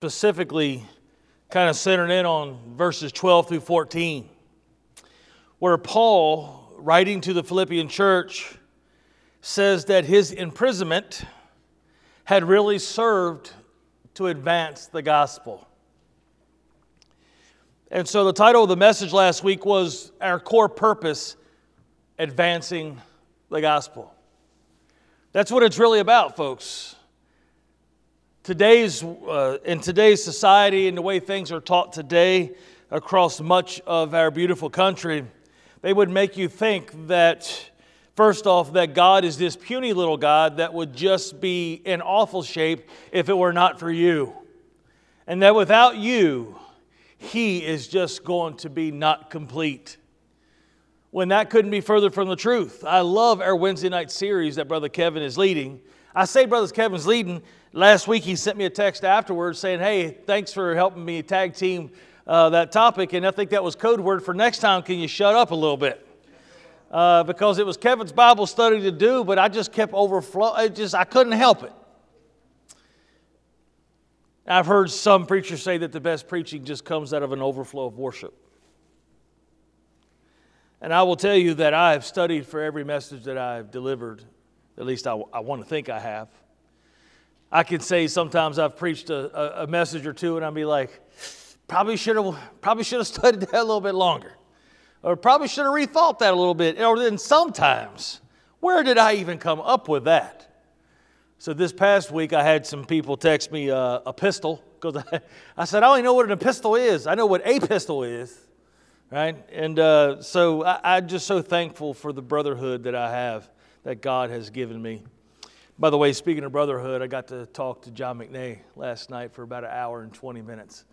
specifically kind of centered in on verses 12 through 14, where Paul, writing to the Philippian church, says that his imprisonment had really served to advance the gospel. And so the title of the message last week was Our Core Purpose Advancing the Gospel. That's what it's really about, folks today's uh, in today's society and the way things are taught today across much of our beautiful country they would make you think that first off that god is this puny little god that would just be in awful shape if it were not for you. And that without you he is just going to be not complete. When that couldn't be further from the truth i love our wednesday night series that brother kevin is leading. I say brother kevin's leading Last week, he sent me a text afterwards saying, Hey, thanks for helping me tag team uh, that topic. And I think that was code word for next time, can you shut up a little bit? Uh, because it was Kevin's Bible study to do, but I just kept overflowing. just, I couldn't help it. I've heard some preachers say that the best preaching just comes out of an overflow of worship. And I will tell you that I have studied for every message that I've delivered. At least I, I want to think I have. I can say sometimes I've preached a, a, message or two and I'll be like, probably should have probably should have studied that a little bit longer. Or probably should have rethought that a little bit. Or then sometimes, where did I even come up with that? So this past week I had some people text me uh, a pistol because I, I, said I only know what an epistle is. I know what a pistol is, right? And uh, so I, I'm just so thankful for the brotherhood that I have that God has given me. By the way, speaking of brotherhood, I got to talk to John McNay last night for about an hour and 20 minutes.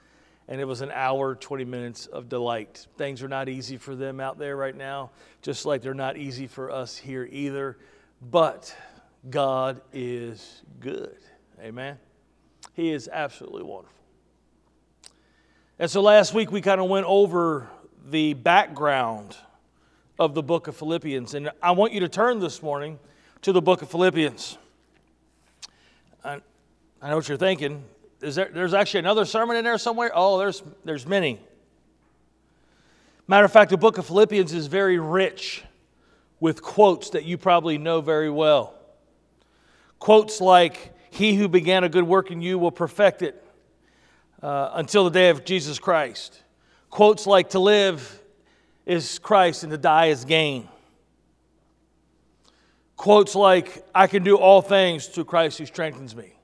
And it was an hour, 20 minutes of delight. Things are not easy for them out there right now, just like they're not easy for us here either. But God is good. Amen. He is absolutely wonderful. And so last week we kind of went over the background of the book of Philippians. And I want you to turn this morning to the book of Philippians. I, know what you're thinking. Is there, there's actually another sermon in there somewhere? Oh, there's, there's many. Matter of fact, the book of Philippians is very rich with quotes that you probably know very well. Quotes like, He who began a good work in you will perfect it uh, until the day of Jesus Christ. Quotes like, To live is Christ and to die is gain. Quotes like, I can do all things through Christ who strengthens me.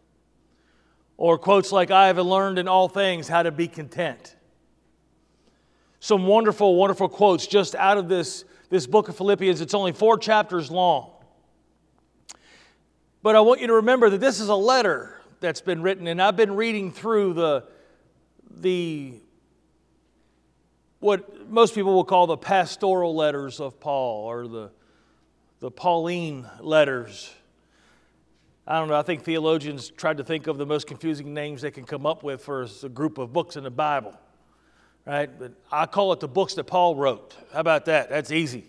Or quotes like, I have learned in all things how to be content. Some wonderful, wonderful quotes just out of this, this book of Philippians. It's only four chapters long. But I want you to remember that this is a letter that's been written, and I've been reading through the, the what most people will call the pastoral letters of Paul or the the Pauline letters. I don't know, I think theologians tried to think of the most confusing names they can come up with for a group of books in the Bible, right? But I call it the books that Paul wrote. How about that? That's easy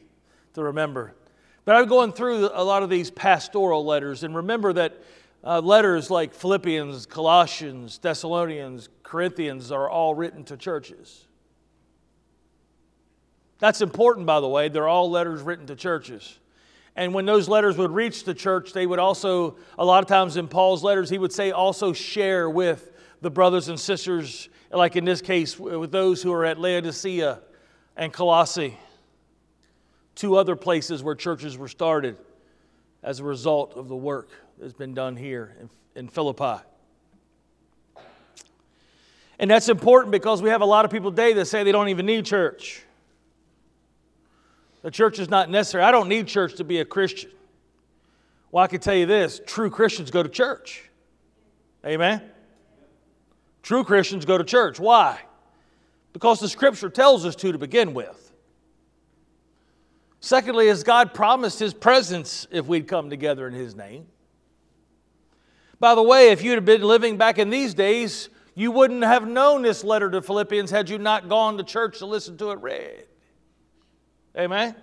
to remember. But I'm going through a lot of these pastoral letters, and remember that uh, letters like Philippians, Colossians, Thessalonians, Corinthians are all written to churches. That's important, by the way. They're all letters written to churches. And when those letters would reach the church, they would also, a lot of times in Paul's letters, he would say, also share with the brothers and sisters, like in this case, with those who are at Laodicea and Colossae, two other places where churches were started as a result of the work that's been done here in, in Philippi. And that's important because we have a lot of people today that say they don't even need church. The church is not necessary. I don't need church to be a Christian. Well, I can tell you this true Christians go to church. Amen? True Christians go to church. Why? Because the scripture tells us to to begin with. Secondly, as God promised his presence if we'd come together in his name. By the way, if you'd have been living back in these days, you wouldn't have known this letter to Philippians had you not gone to church to listen to it read. Amen?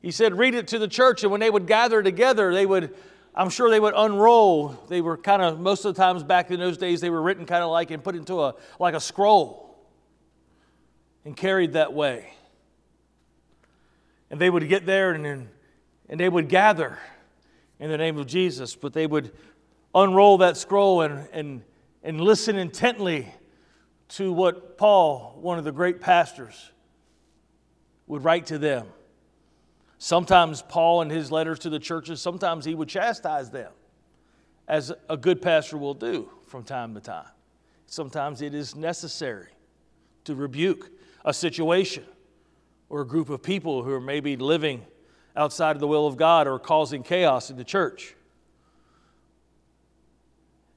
He said, read it to the church, and when they would gather together, they would, I'm sure they would unroll. They were kind of, most of the times back in those days, they were written kind of like and put into a, like a scroll and carried that way. And they would get there and, and they would gather in the name of Jesus, but they would unroll that scroll and, and, and listen intently to what Paul, one of the great pastors, would write to them. Sometimes Paul, in his letters to the churches, sometimes he would chastise them, as a good pastor will do from time to time. Sometimes it is necessary to rebuke a situation or a group of people who are maybe living outside of the will of God or causing chaos in the church.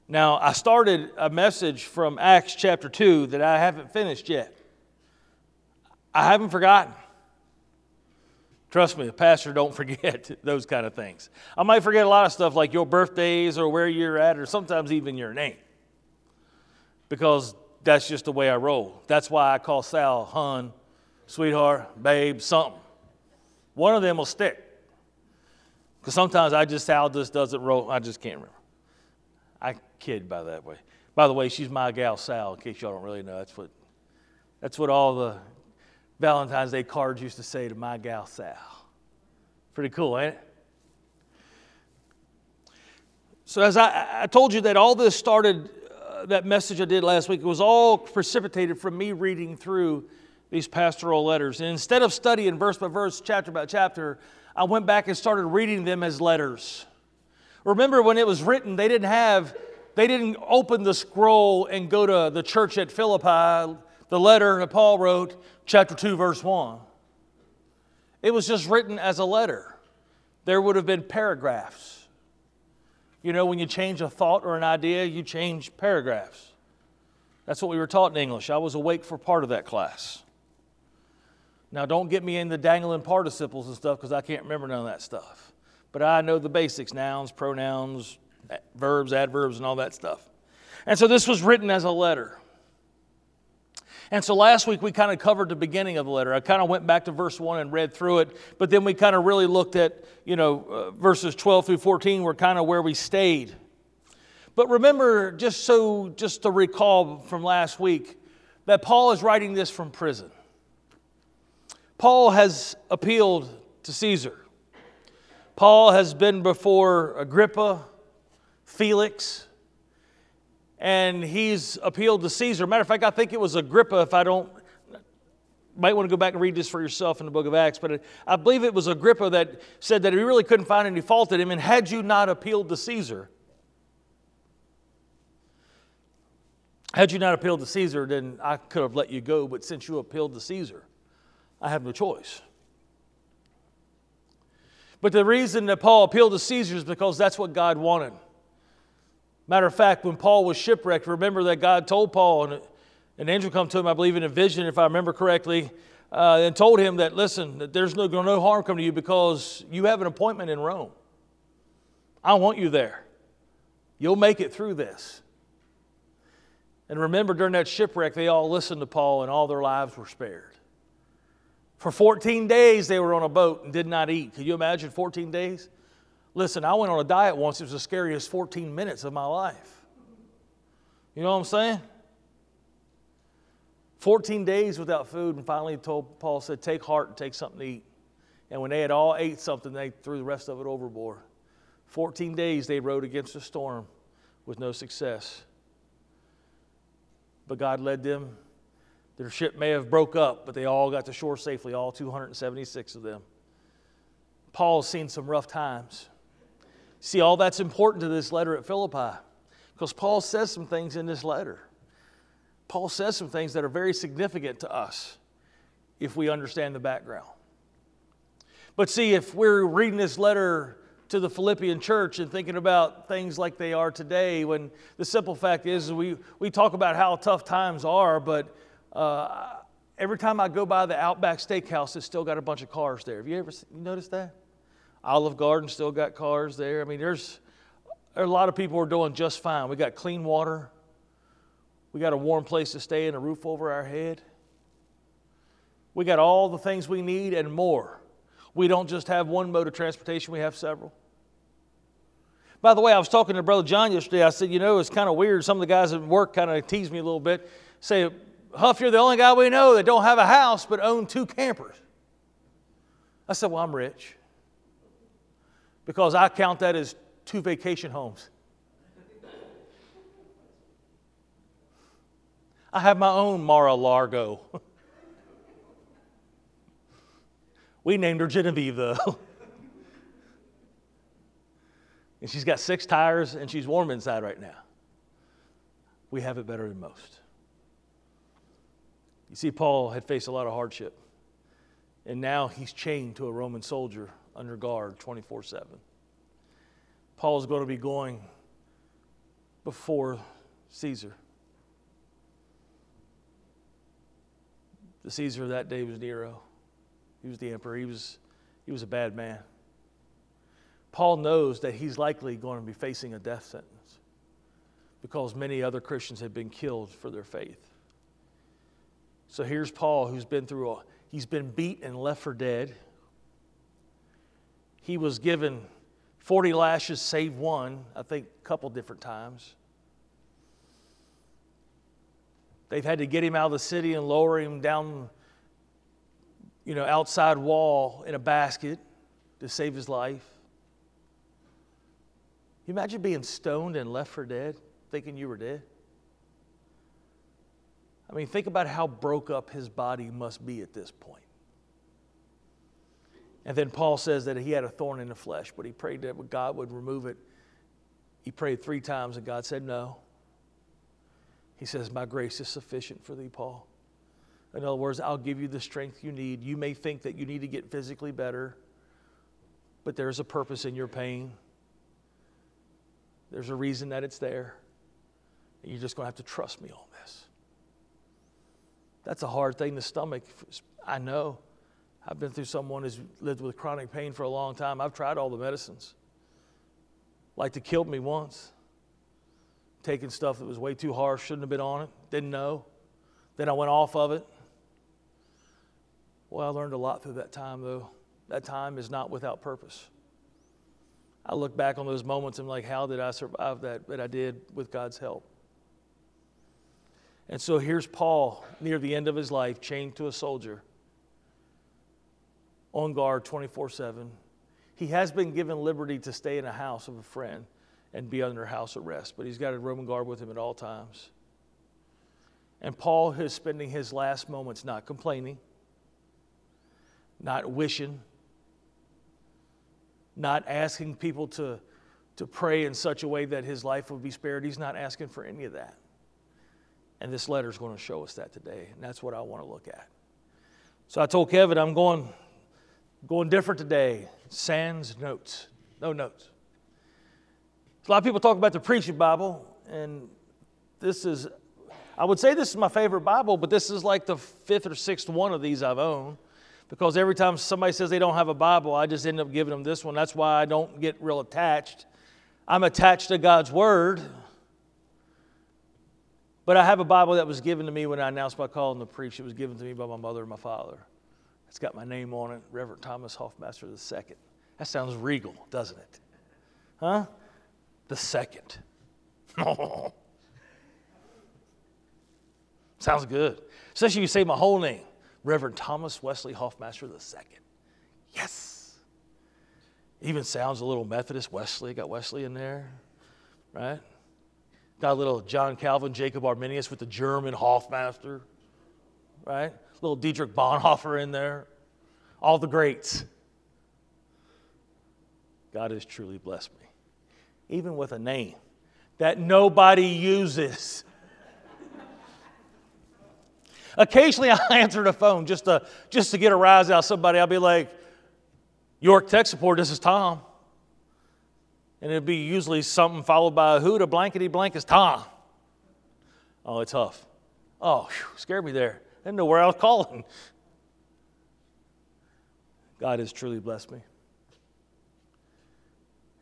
Now, I started a message from Acts chapter 2 that I haven't finished yet. I haven't forgotten. Trust me, a pastor don't forget those kind of things. I might forget a lot of stuff like your birthdays or where you're at or sometimes even your name. Because that's just the way I roll. That's why I call Sal hun, sweetheart, babe, something. One of them will stick. Because sometimes I just, Sal just doesn't roll. I just can't remember. I kid by that way. By the way, she's my gal Sal, in case y'all don't really know. That's what, that's what all the Valentine's Day cards used to say to my gal Sal. Pretty cool, ain't it? So, as I, I told you that all this started, uh, that message I did last week, it was all precipitated from me reading through these pastoral letters. And instead of studying verse by verse, chapter by chapter, I went back and started reading them as letters. Remember when it was written, they didn't have, they didn't open the scroll and go to the church at Philippi, the letter that Paul wrote, chapter 2, verse 1. It was just written as a letter. There would have been paragraphs. You know, when you change a thought or an idea, you change paragraphs. That's what we were taught in English. I was awake for part of that class. Now, don't get me in the dangling participles and stuff because I can't remember none of that stuff. But I know the basics nouns, pronouns, verbs, adverbs, and all that stuff. And so this was written as a letter. And so last week we kind of covered the beginning of the letter. I kind of went back to verse 1 and read through it, but then we kind of really looked at, you know, uh, verses 12 through 14 were kind of where we stayed. But remember, just so, just to recall from last week, that Paul is writing this from prison. Paul has appealed to Caesar. Paul has been before Agrippa, Felix, and he's appealed to Caesar. Matter of fact, I think it was Agrippa, if I don't, might want to go back and read this for yourself in the book of Acts, but I believe it was Agrippa that said that he really couldn't find any fault in him, and had you not appealed to Caesar, had you not appealed to Caesar, then I could have let you go, but since you appealed to Caesar, I have no choice. But the reason that Paul appealed to Caesar is because that's what God wanted. Matter of fact, when Paul was shipwrecked, remember that God told Paul, and an angel come to him, I believe, in a vision, if I remember correctly, uh, and told him that, listen, that there's no, no harm come to you because you have an appointment in Rome. I want you there. You'll make it through this. And remember, during that shipwreck, they all listened to Paul and all their lives were spared. For 14 days, they were on a boat and did not eat. Can you imagine 14 days? Listen, I went on a diet once. It was the scariest 14 minutes of my life. You know what I'm saying? 14 days without food, and finally told Paul said, Take heart and take something to eat. And when they had all ate something, they threw the rest of it overboard. 14 days they rode against a storm with no success. But God led them. Their ship may have broke up, but they all got to shore safely, all 276 of them. Paul's seen some rough times. See, all that's important to this letter at Philippi because Paul says some things in this letter. Paul says some things that are very significant to us if we understand the background. But see, if we're reading this letter to the Philippian church and thinking about things like they are today, when the simple fact is we, we talk about how tough times are, but uh, every time I go by the Outback Steakhouse, it's still got a bunch of cars there. Have you ever you noticed that? Olive Garden still got cars there. I mean, there's, there's a lot of people are doing just fine. We got clean water. We got a warm place to stay and a roof over our head. We got all the things we need and more. We don't just have one mode of transportation, we have several. By the way, I was talking to Brother John yesterday. I said, you know, it's kind of weird. Some of the guys at work kind of tease me a little bit. Say, Huff, you're the only guy we know that don't have a house but own two campers. I said, well, I'm rich. Because I count that as two vacation homes. I have my own Mar-a-Lago. we named her Genevieve, though. and she's got six tires and she's warm inside right now. We have it better than most. You see, Paul had faced a lot of hardship, and now he's chained to a Roman soldier under guard 24 7. Paul is going to be going before Caesar. The Caesar of that day was Nero. He was the emperor. He was, he was a bad man. Paul knows that he's likely going to be facing a death sentence because many other Christians have been killed for their faith. So here's Paul who's been through a, he's been beat and left for dead. He was given 40 lashes save one, I think a couple different times. They've had to get him out of the city and lower him down, you know, outside wall in a basket to save his life. You imagine being stoned and left for dead, thinking you were dead? I mean, think about how broke up his body must be at this point. And then Paul says that he had a thorn in the flesh, but he prayed that God would remove it. He prayed three times, and God said no. He says, My grace is sufficient for thee, Paul. In other words, I'll give you the strength you need. You may think that you need to get physically better, but there's a purpose in your pain. There's a reason that it's there. And you're just going to have to trust me on this. That's a hard thing to stomach. I know. I've been through someone who's lived with chronic pain for a long time. I've tried all the medicines. Like they killed me once taking stuff that was way too harsh, shouldn't have been on it, didn't know. Then I went off of it. Well, I learned a lot through that time, though. That time is not without purpose. I look back on those moments and I'm like, how did I survive that? But I did with God's help. And so here's Paul near the end of his life, chained to a soldier, on guard 24 7. He has been given liberty to stay in a house of a friend and be under house arrest. But he's got a Roman guard with him at all times. And Paul is spending his last moments not complaining, not wishing, not asking people to, to pray in such a way that his life would be spared. He's not asking for any of that. And this letter is going to show us that today. And that's what I want to look at. So I told Kevin, I'm going, going different today. Sans notes. No notes. A lot of people talk about the preaching Bible, and this is, I would say this is my favorite Bible, but this is like the fifth or sixth one of these I've owned. Because every time somebody says they don't have a Bible, I just end up giving them this one. That's why I don't get real attached. I'm attached to God's Word. But I have a Bible that was given to me when I announced my call to preach. It was given to me by my mother and my father. It's got my name on it, Reverend Thomas Hoffmaster II. That sounds regal, doesn't it? Huh? the second. Sounds good. Especially if you say my whole name, Reverend Thomas Wesley Hoffmaster II. Yes. Even sounds a little Methodist Wesley, got Wesley in there, right? Got a little John Calvin, Jacob Arminius with the German Hoffmaster, right? Little Dietrich Bonhoeffer in there. All the greats. God has truly blessed me even with a name that nobody uses. Occasionally, I answer the phone just to, just to get a rise out of somebody. I'll be like, York Tech Support, this is Tom. And it'd be usually something followed by a who to blankety blank is Tom. Oh, it's Huff. Oh, whew, scared me there. Didn't know where I was calling. God has truly blessed me.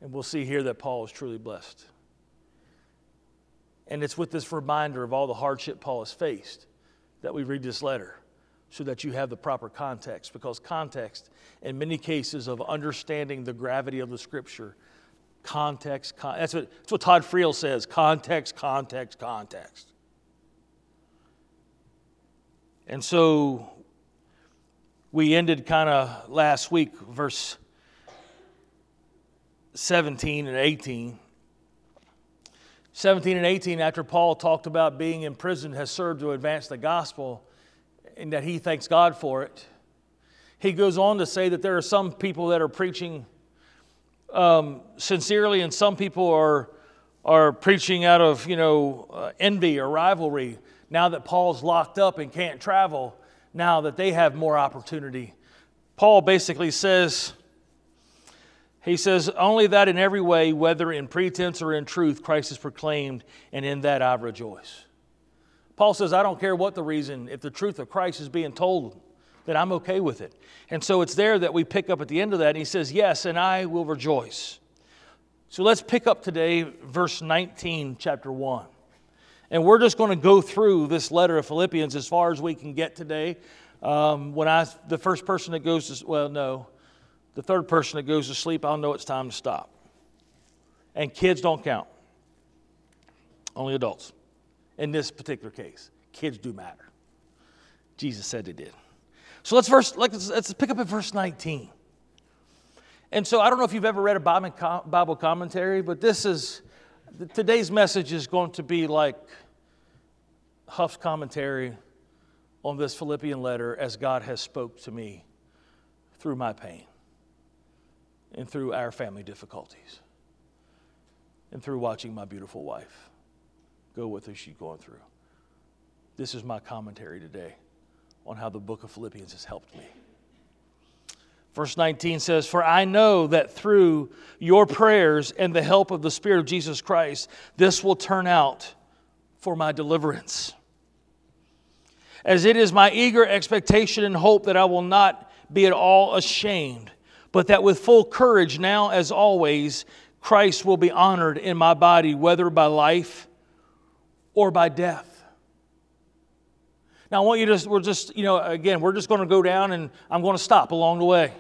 And we'll see here that Paul is truly blessed. And it's with this reminder of all the hardship Paul has faced that we read this letter so that you have the proper context. Because context, in many cases of understanding the gravity of the scripture, Context, con- that's, what, that's what Todd Friel says context, context, context. And so we ended kind of last week, verse 17 and 18. 17 and 18, after Paul talked about being in prison, has served to advance the gospel and that he thanks God for it. He goes on to say that there are some people that are preaching um, sincerely, and some people are, are preaching out of you know uh, envy or rivalry. Now that Paul's locked up and can't travel, now that they have more opportunity, Paul basically says, he says, only that in every way, whether in pretense or in truth, Christ is proclaimed, and in that I rejoice. Paul says, I don't care what the reason, if the truth of Christ is being told, then I'm okay with it. And so it's there that we pick up at the end of that. And he says, Yes, and I will rejoice. So let's pick up today, verse 19, chapter 1. And we're just going to go through this letter of Philippians as far as we can get today. Um, when I, the first person that goes to, well, no, the third person that goes to sleep, I'll know it's time to stop. And kids don't count, only adults. In this particular case, kids do matter. Jesus said they did. So let's, verse, let's, let's pick up at verse 19. And so I don't know if you've ever read a Bible commentary, but this is today's message is going to be like Huff's commentary on this Philippian letter as God has spoke to me through my pain and through our family difficulties and through watching my beautiful wife go with her she's going through. This is my commentary today on how the book of Philippians has helped me. Verse 19 says, For I know that through your prayers and the help of the Spirit of Jesus Christ, this will turn out for my deliverance. As it is my eager expectation and hope that I will not be at all ashamed, but that with full courage, now as always, Christ will be honored in my body, whether by life or by death. Now, I want you to, we're just, you know, again, we're just going to go down and I'm going to stop along the way.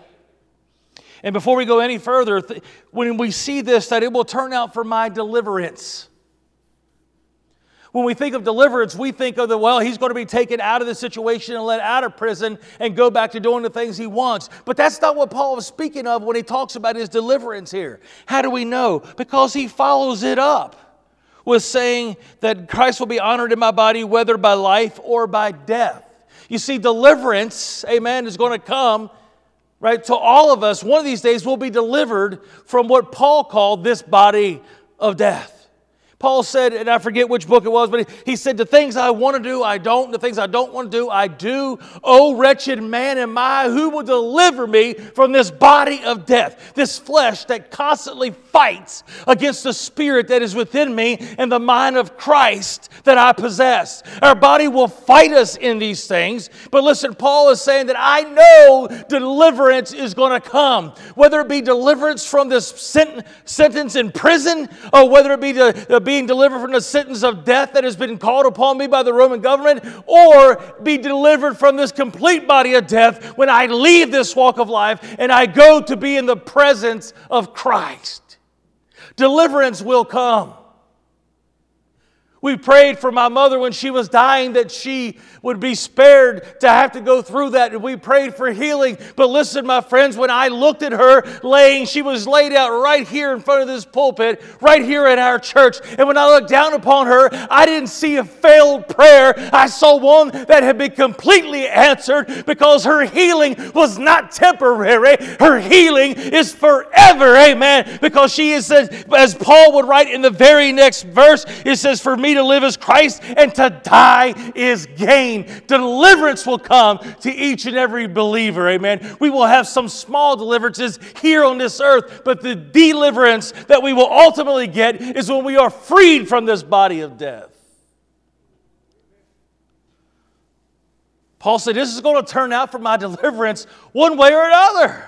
And before we go any further, when we see this, that it will turn out for my deliverance. When we think of deliverance, we think of the, well, he's going to be taken out of the situation and let out of prison and go back to doing the things he wants. But that's not what Paul was speaking of when he talks about his deliverance here. How do we know? Because he follows it up with saying that Christ will be honored in my body, whether by life or by death. You see, deliverance, amen, is going to come, right, to all of us. One of these days we'll be delivered from what Paul called this body of death. Paul said, and I forget which book it was, but he said, The things I want to do, I don't. The things I don't want to do, I do. Oh, wretched man am I, who will deliver me from this body of death, this flesh that constantly fights against the spirit that is within me and the mind of Christ that I possess. Our body will fight us in these things, but listen, Paul is saying that I know deliverance is going to come, whether it be deliverance from this sentence in prison or whether it be the being delivered from the sentence of death that has been called upon me by the Roman government, or be delivered from this complete body of death when I leave this walk of life and I go to be in the presence of Christ. Deliverance will come. We prayed for my mother when she was dying that she would be spared to have to go through that. We prayed for healing. But listen, my friends, when I looked at her laying, she was laid out right here in front of this pulpit, right here in our church. And when I looked down upon her, I didn't see a failed prayer. I saw one that had been completely answered because her healing was not temporary. Her healing is forever. Amen. Because she is, as Paul would write in the very next verse, it says, For me to live as Christ, and to die is gain. Deliverance will come to each and every believer. Amen. We will have some small deliverances here on this earth, but the deliverance that we will ultimately get is when we are freed from this body of death. Paul said, This is going to turn out for my deliverance one way or another.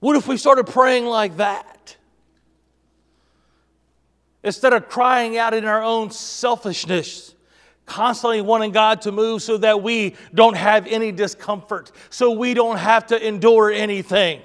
What if we started praying like that? Instead of crying out in our own selfishness, constantly wanting God to move so that we don't have any discomfort, so we don't have to endure anything.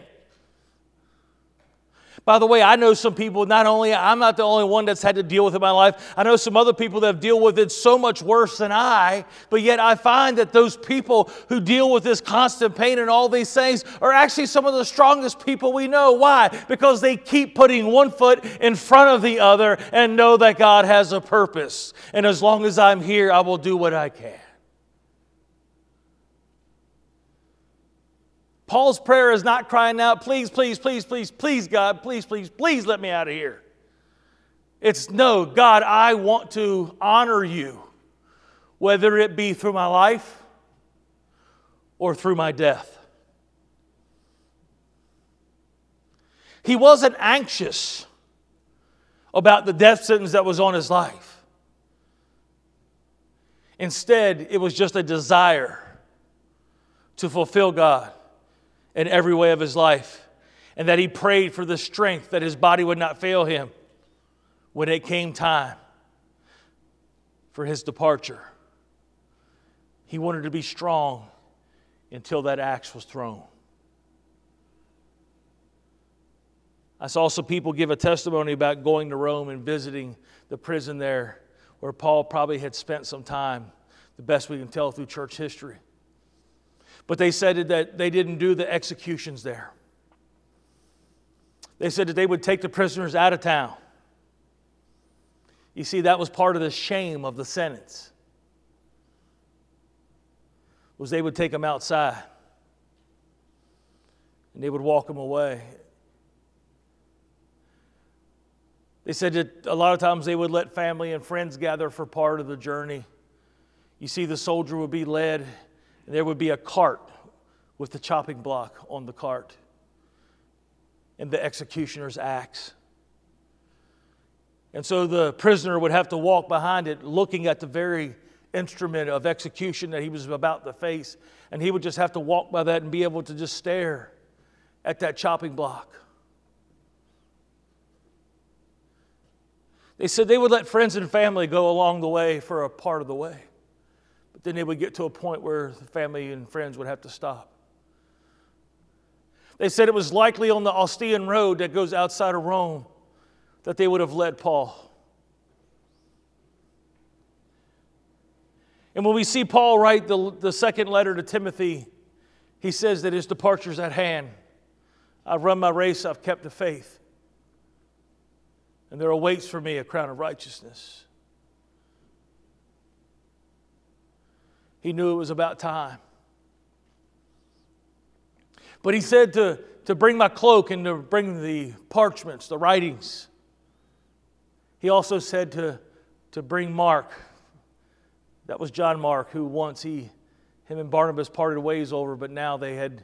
By the way, I know some people, not only, I'm not the only one that's had to deal with it in my life, I know some other people that have dealt with it so much worse than I, but yet I find that those people who deal with this constant pain and all these things are actually some of the strongest people we know. Why? Because they keep putting one foot in front of the other and know that God has a purpose. And as long as I'm here, I will do what I can. Paul's prayer is not crying out, please, please, please, please, please, God, please, please, please let me out of here. It's no, God, I want to honor you, whether it be through my life or through my death. He wasn't anxious about the death sentence that was on his life. Instead, it was just a desire to fulfill God in every way of his life, and that he prayed for the strength that his body would not fail him when it came time for his departure. He wanted to be strong until that axe was thrown. I saw some people give a testimony about going to Rome and visiting the prison there where Paul probably had spent some time, the best we can tell through church history. But they said that they didn't do the executions there. They said that they would take the prisoners out of town. You see, that was part of the shame of the sentence. Was they would take them outside and they would walk them away. They said that a lot of times they would let family and friends gather for part of the journey. You see, the soldier would be led and there would be a cart with the chopping block on the cart and the executioner's axe. And so the prisoner would have to walk behind it, looking at the very instrument of execution that he was about to face. And he would just have to walk by that and be able to just stare at that chopping block. They said they would let friends and family go along the way for a part of the way. But then they would get to a point where the family and friends would have to stop. They said it was likely on the Ostian Road that goes outside of Rome that they would have led Paul. And when we see Paul write the, the second letter to Timothy, he says that his departure is at hand. I've run my race, I've kept the faith. And there awaits for me a crown of righteousness. He knew it was about time. But he said to, to bring my cloak and to bring the parchments, the writings. He also said to, to bring Mark. That was John Mark, who once he, him and Barnabas parted ways over, but now they had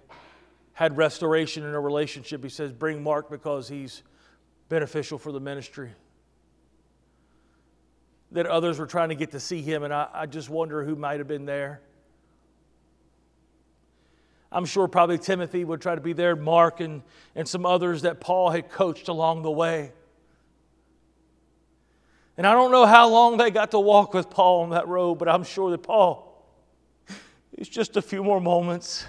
had restoration in a relationship. He says, Bring Mark because he's beneficial for the ministry that others were trying to get to see him, and I, I just wonder who might have been there. I'm sure probably Timothy would try to be there, Mark, and, and some others that Paul had coached along the way. And I don't know how long they got to walk with Paul on that road, but I'm sure that Paul, it's just a few more moments.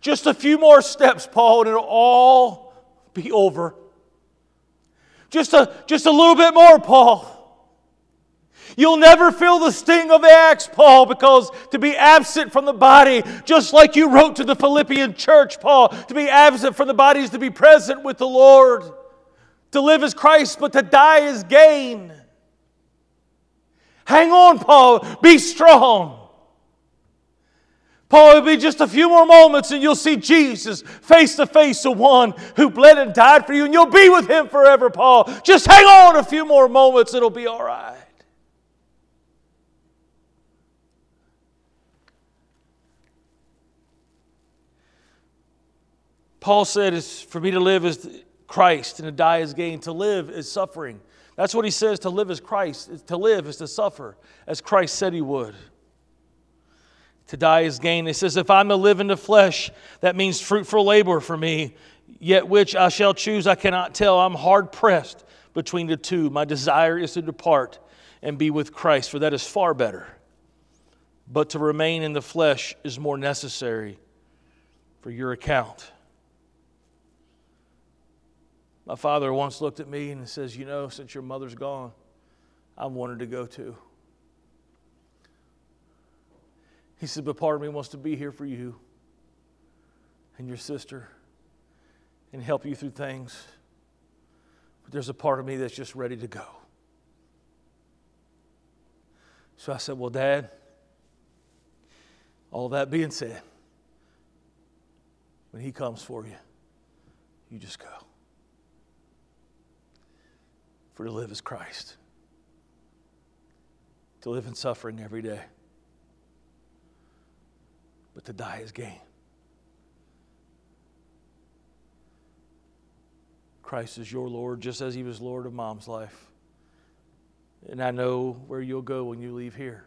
Just a few more steps, Paul, and it'll all be over. Just a, just a little bit more, Paul. You'll never feel the sting of the axe, Paul, because to be absent from the body, just like you wrote to the Philippian church, Paul, to be absent from the body is to be present with the Lord. To live is Christ, but to die is gain. Hang on, Paul. Be strong. Paul, it'll be just a few more moments and you'll see Jesus face to face, the one who bled and died for you, and you'll be with him forever, Paul. Just hang on a few more moments, it'll be all right. Paul said, For me to live is Christ and to die is gain. To live is suffering. That's what he says to live is Christ. To live is to suffer, as Christ said he would. To die is gain. He says, If I'm to live in the flesh, that means fruitful labor for me, yet which I shall choose, I cannot tell. I'm hard pressed between the two. My desire is to depart and be with Christ, for that is far better. But to remain in the flesh is more necessary for your account. My father once looked at me and says, You know, since your mother's gone, I've wanted to go too. He said, But part of me wants to be here for you and your sister and help you through things. But there's a part of me that's just ready to go. So I said, Well, Dad, all that being said, when He comes for you, you just go. For to live is Christ, to live in suffering every day, but to die is gain. Christ is your Lord, just as He was Lord of mom's life. And I know where you'll go when you leave here.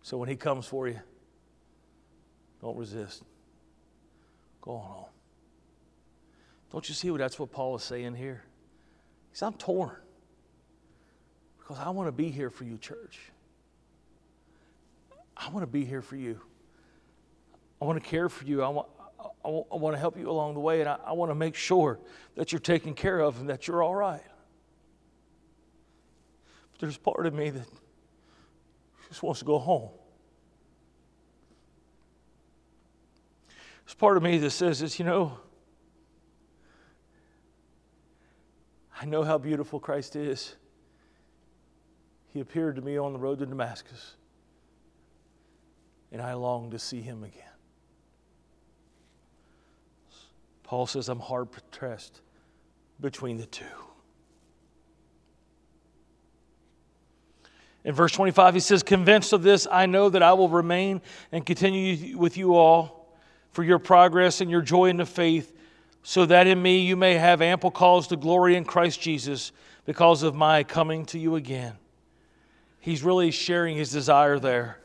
So when He comes for you, don't resist. Go on home. Don't you see what that's what Paul is saying here? He says, I'm torn because I want to be here for you, church. I want to be here for you. I want to care for you. I want, I want to help you along the way, and I, I want to make sure that you're taken care of and that you're all right. But there's part of me that just wants to go home. There's part of me that says this, you know, I know how beautiful Christ is. He appeared to me on the road to Damascus, and I long to see him again. Paul says, I'm hard pressed between the two. In verse 25, he says, Convinced of this, I know that I will remain and continue with you all for your progress and your joy in the faith, so that in me you may have ample cause to glory in Christ Jesus because of my coming to you again. He's really sharing his desire there.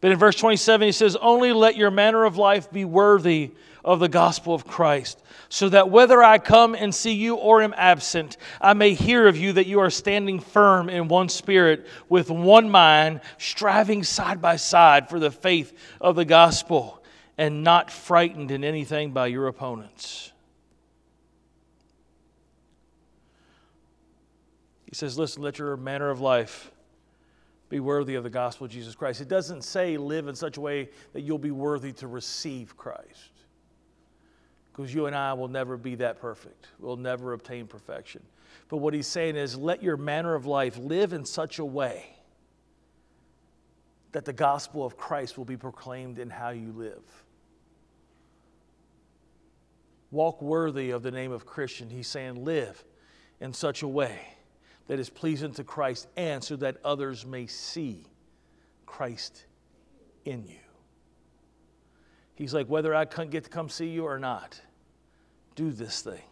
But in verse 27, he says, Only let your manner of life be worthy of the gospel of Christ, so that whether I come and see you or am absent, I may hear of you that you are standing firm in one spirit, with one mind, striving side by side for the faith of the gospel, and not frightened in anything by your opponents. He says, Listen, let your manner of life be worthy of the gospel of Jesus Christ. It doesn't say live in such a way that you'll be worthy to receive Christ because you and I will never be that perfect. We'll never obtain perfection. But what he's saying is let your manner of life live in such a way that the gospel of Christ will be proclaimed in how you live. Walk worthy of the name of Christian. He's saying live in such a way that is pleasing to Christ and so that others may see Christ in you. He's like, whether I get to come see you or not, do this thing.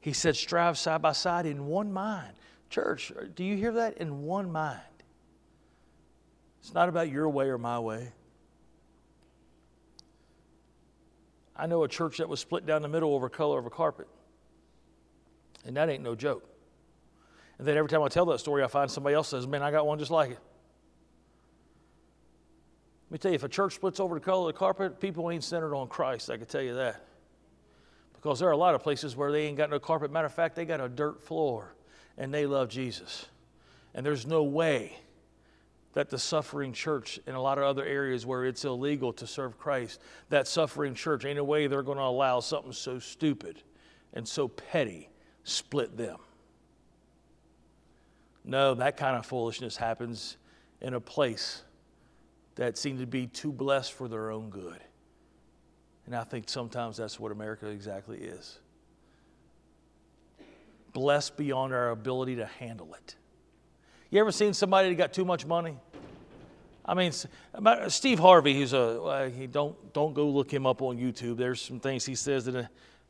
He said, strive side by side in one mind. Church, do you hear that? In one mind. It's not about your way or my way. I know a church that was split down the middle over color of a carpet. And that ain't no joke. And then every time I tell that story, I find somebody else says, Man, I got one just like it. Let me tell you, if a church splits over the color of the carpet, people ain't centered on Christ, I can tell you that. Because there are a lot of places where they ain't got no carpet. Matter of fact, they got a dirt floor and they love Jesus. And there's no way that the suffering church in a lot of other areas where it's illegal to serve Christ, that suffering church, ain't a way they're going to allow something so stupid and so petty split them. No, that kind of foolishness happens in a place that seem to be too blessed for their own good. And I think sometimes that's what America exactly is. Blessed beyond our ability to handle it. You ever seen somebody that got too much money? I mean, Steve Harvey, he's a he don't don't go look him up on YouTube. There's some things he says that uh,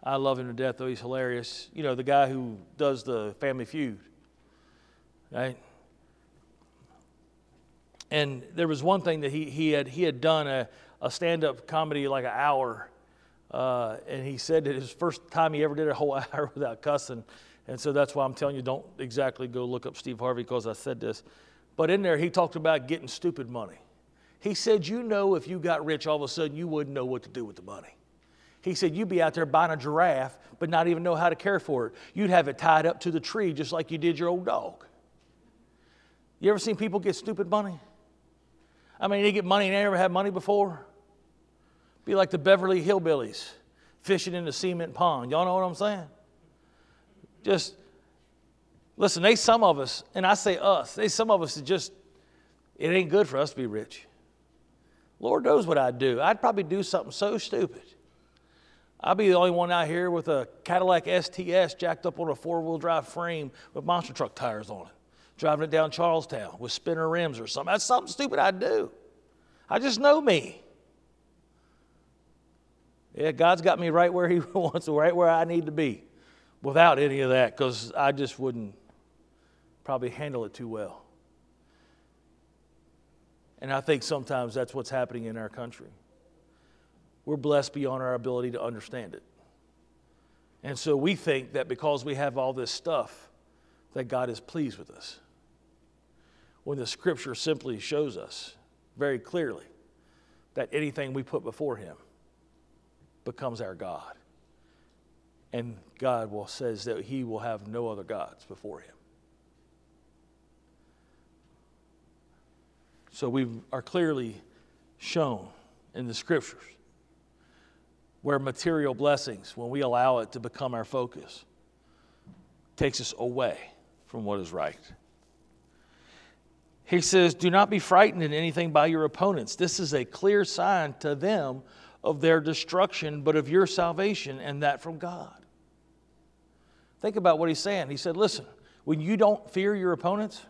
I love him to death, though he's hilarious. You know, the guy who does the Family Feud, right? And there was one thing that he, he, had, he had done a, a stand up comedy like an hour. Uh, and he said that his first time he ever did a whole hour without cussing. And so that's why I'm telling you don't exactly go look up Steve Harvey because I said this. But in there, he talked about getting stupid money. He said, You know, if you got rich, all of a sudden you wouldn't know what to do with the money. He said, You'd be out there buying a giraffe, but not even know how to care for it. You'd have it tied up to the tree just like you did your old dog. You ever seen people get stupid money? I mean, they get money and they never had money before. Be like the Beverly Hillbillies fishing in the cement pond. Y'all know what I'm saying? Just listen, they some of us, and I say us, they some of us that just it ain't good for us to be rich. Lord knows what I'd do. I'd probably do something so stupid. I'd be the only one out here with a Cadillac STS jacked up on a four wheel drive frame with monster truck tires on it, driving it down Charlestown with spinner rims or something. That's something stupid I'd do. I just know me. Yeah, God's got me right where He wants, right where I need to be without any of that because I just wouldn't probably handle it too well. And I think sometimes that's what's happening in our country. We're blessed beyond our ability to understand it. And so we think that because we have all this stuff, that God is pleased with us. When the scripture simply shows us very clearly that anything we put before Him becomes our God. And God will says that he will have no other gods before him. So we are clearly shown in the scriptures where material blessings, when we allow it to become our focus, takes us away from what is right. He says, Do not be frightened in anything by your opponents. This is a clear sign to them of their destruction, but of your salvation, and that from God. Think about what he's saying. He said, Listen, when you don't fear your opponents,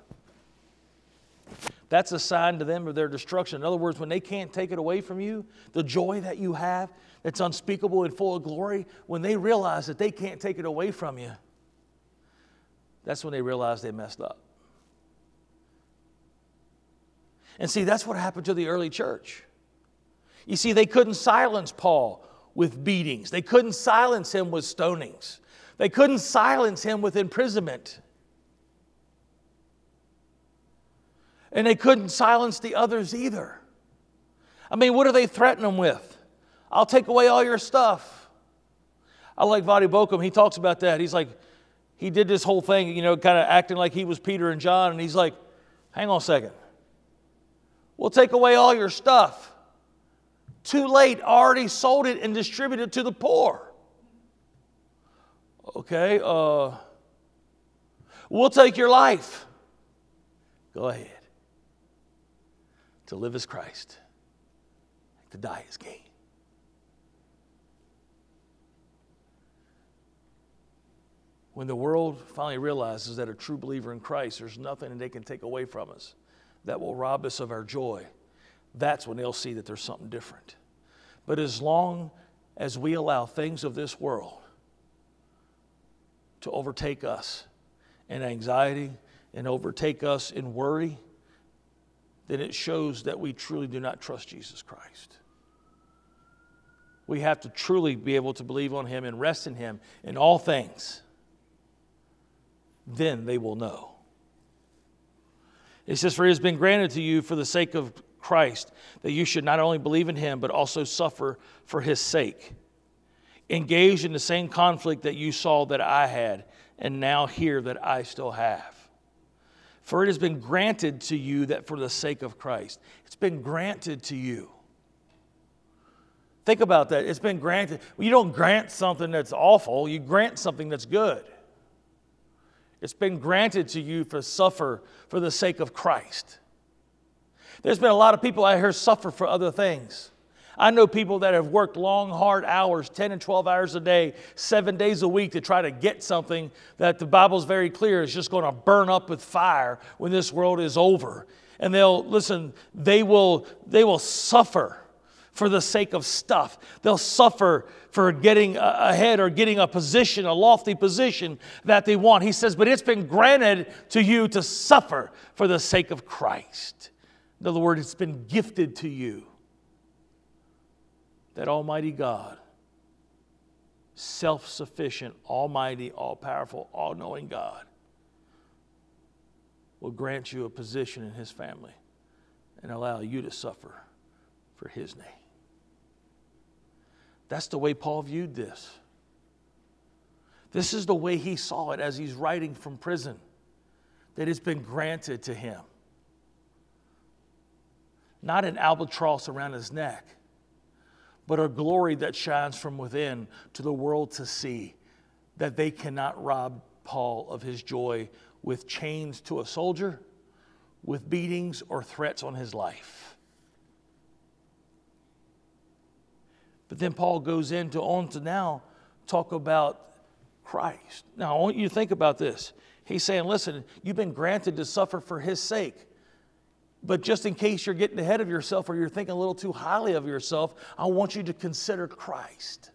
that's a sign to them of their destruction. In other words, when they can't take it away from you, the joy that you have that's unspeakable and full of glory, when they realize that they can't take it away from you, that's when they realize they messed up. And see, that's what happened to the early church. You see, they couldn't silence Paul with beatings, they couldn't silence him with stonings, they couldn't silence him with imprisonment. And they couldn't silence the others either. I mean, what do they threaten them with? I'll take away all your stuff. I like Voddie Baucham. He talks about that. He's like, he did this whole thing, you know, kind of acting like he was Peter and John. And he's like, hang on a second. We'll take away all your stuff. Too late, already sold it and distributed to the poor. Okay, uh, we'll take your life. Go ahead. To live as Christ, to die as gain. When the world finally realizes that a true believer in Christ, there's nothing that they can take away from us that will rob us of our joy, that's when they'll see that there's something different. But as long as we allow things of this world to overtake us in anxiety and overtake us in worry, then it shows that we truly do not trust Jesus Christ. We have to truly be able to believe on Him and rest in Him in all things. Then they will know. It says, For it has been granted to you for the sake of Christ that you should not only believe in him, but also suffer for his sake. Engage in the same conflict that you saw that I had, and now hear that I still have. For it has been granted to you that for the sake of Christ, it's been granted to you. Think about that. It's been granted. You don't grant something that's awful, you grant something that's good. It's been granted to you to suffer for the sake of Christ. There's been a lot of people I hear suffer for other things. I know people that have worked long, hard hours, 10 and 12 hours a day, seven days a week to try to get something that the Bible's very clear is just going to burn up with fire when this world is over. And they'll, listen, they will, they will suffer for the sake of stuff. They'll suffer for getting ahead or getting a position, a lofty position that they want. He says, but it's been granted to you to suffer for the sake of Christ. In other words, it's been gifted to you that Almighty God, self sufficient, almighty, all powerful, all knowing God, will grant you a position in His family and allow you to suffer for His name. That's the way Paul viewed this. This is the way he saw it as he's writing from prison, that it's been granted to him. Not an albatross around his neck, but a glory that shines from within to the world to see that they cannot rob Paul of his joy with chains to a soldier, with beatings or threats on his life. But then Paul goes into on to now talk about Christ. Now, I want you to think about this. He's saying, listen, you've been granted to suffer for his sake. But just in case you're getting ahead of yourself or you're thinking a little too highly of yourself, I want you to consider Christ.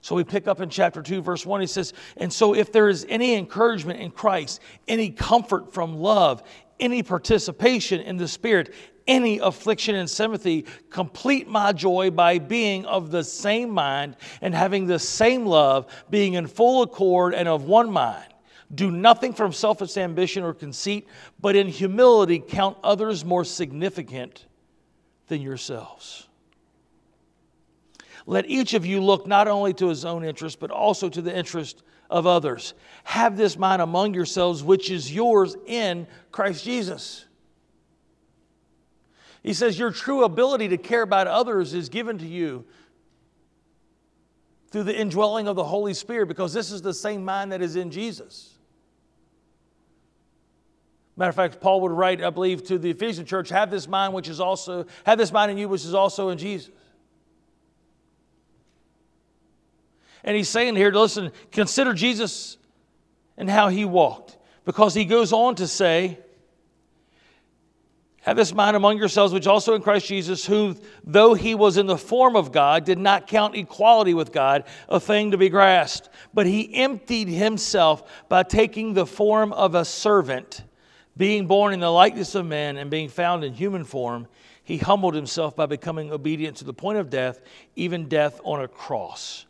So we pick up in chapter 2, verse 1. He says, And so if there is any encouragement in Christ, any comfort from love, any participation in the Spirit, any affliction and sympathy, complete my joy by being of the same mind and having the same love, being in full accord and of one mind. Do nothing from selfish ambition or conceit, but in humility count others more significant than yourselves. Let each of you look not only to his own interest, but also to the interest of others. Have this mind among yourselves, which is yours in Christ Jesus. He says, Your true ability to care about others is given to you through the indwelling of the Holy Spirit because this is the same mind that is in Jesus. Matter of fact, Paul would write, I believe, to the Ephesian church, have this mind which is also, have this mind in you which is also in Jesus. And he's saying here, listen, consider Jesus and how he walked. Because he goes on to say, have this mind among yourselves, which also in Christ Jesus, who, though he was in the form of God, did not count equality with God a thing to be grasped, but he emptied himself by taking the form of a servant being born in the likeness of men and being found in human form, he humbled himself by becoming obedient to the point of death, even death on a cross.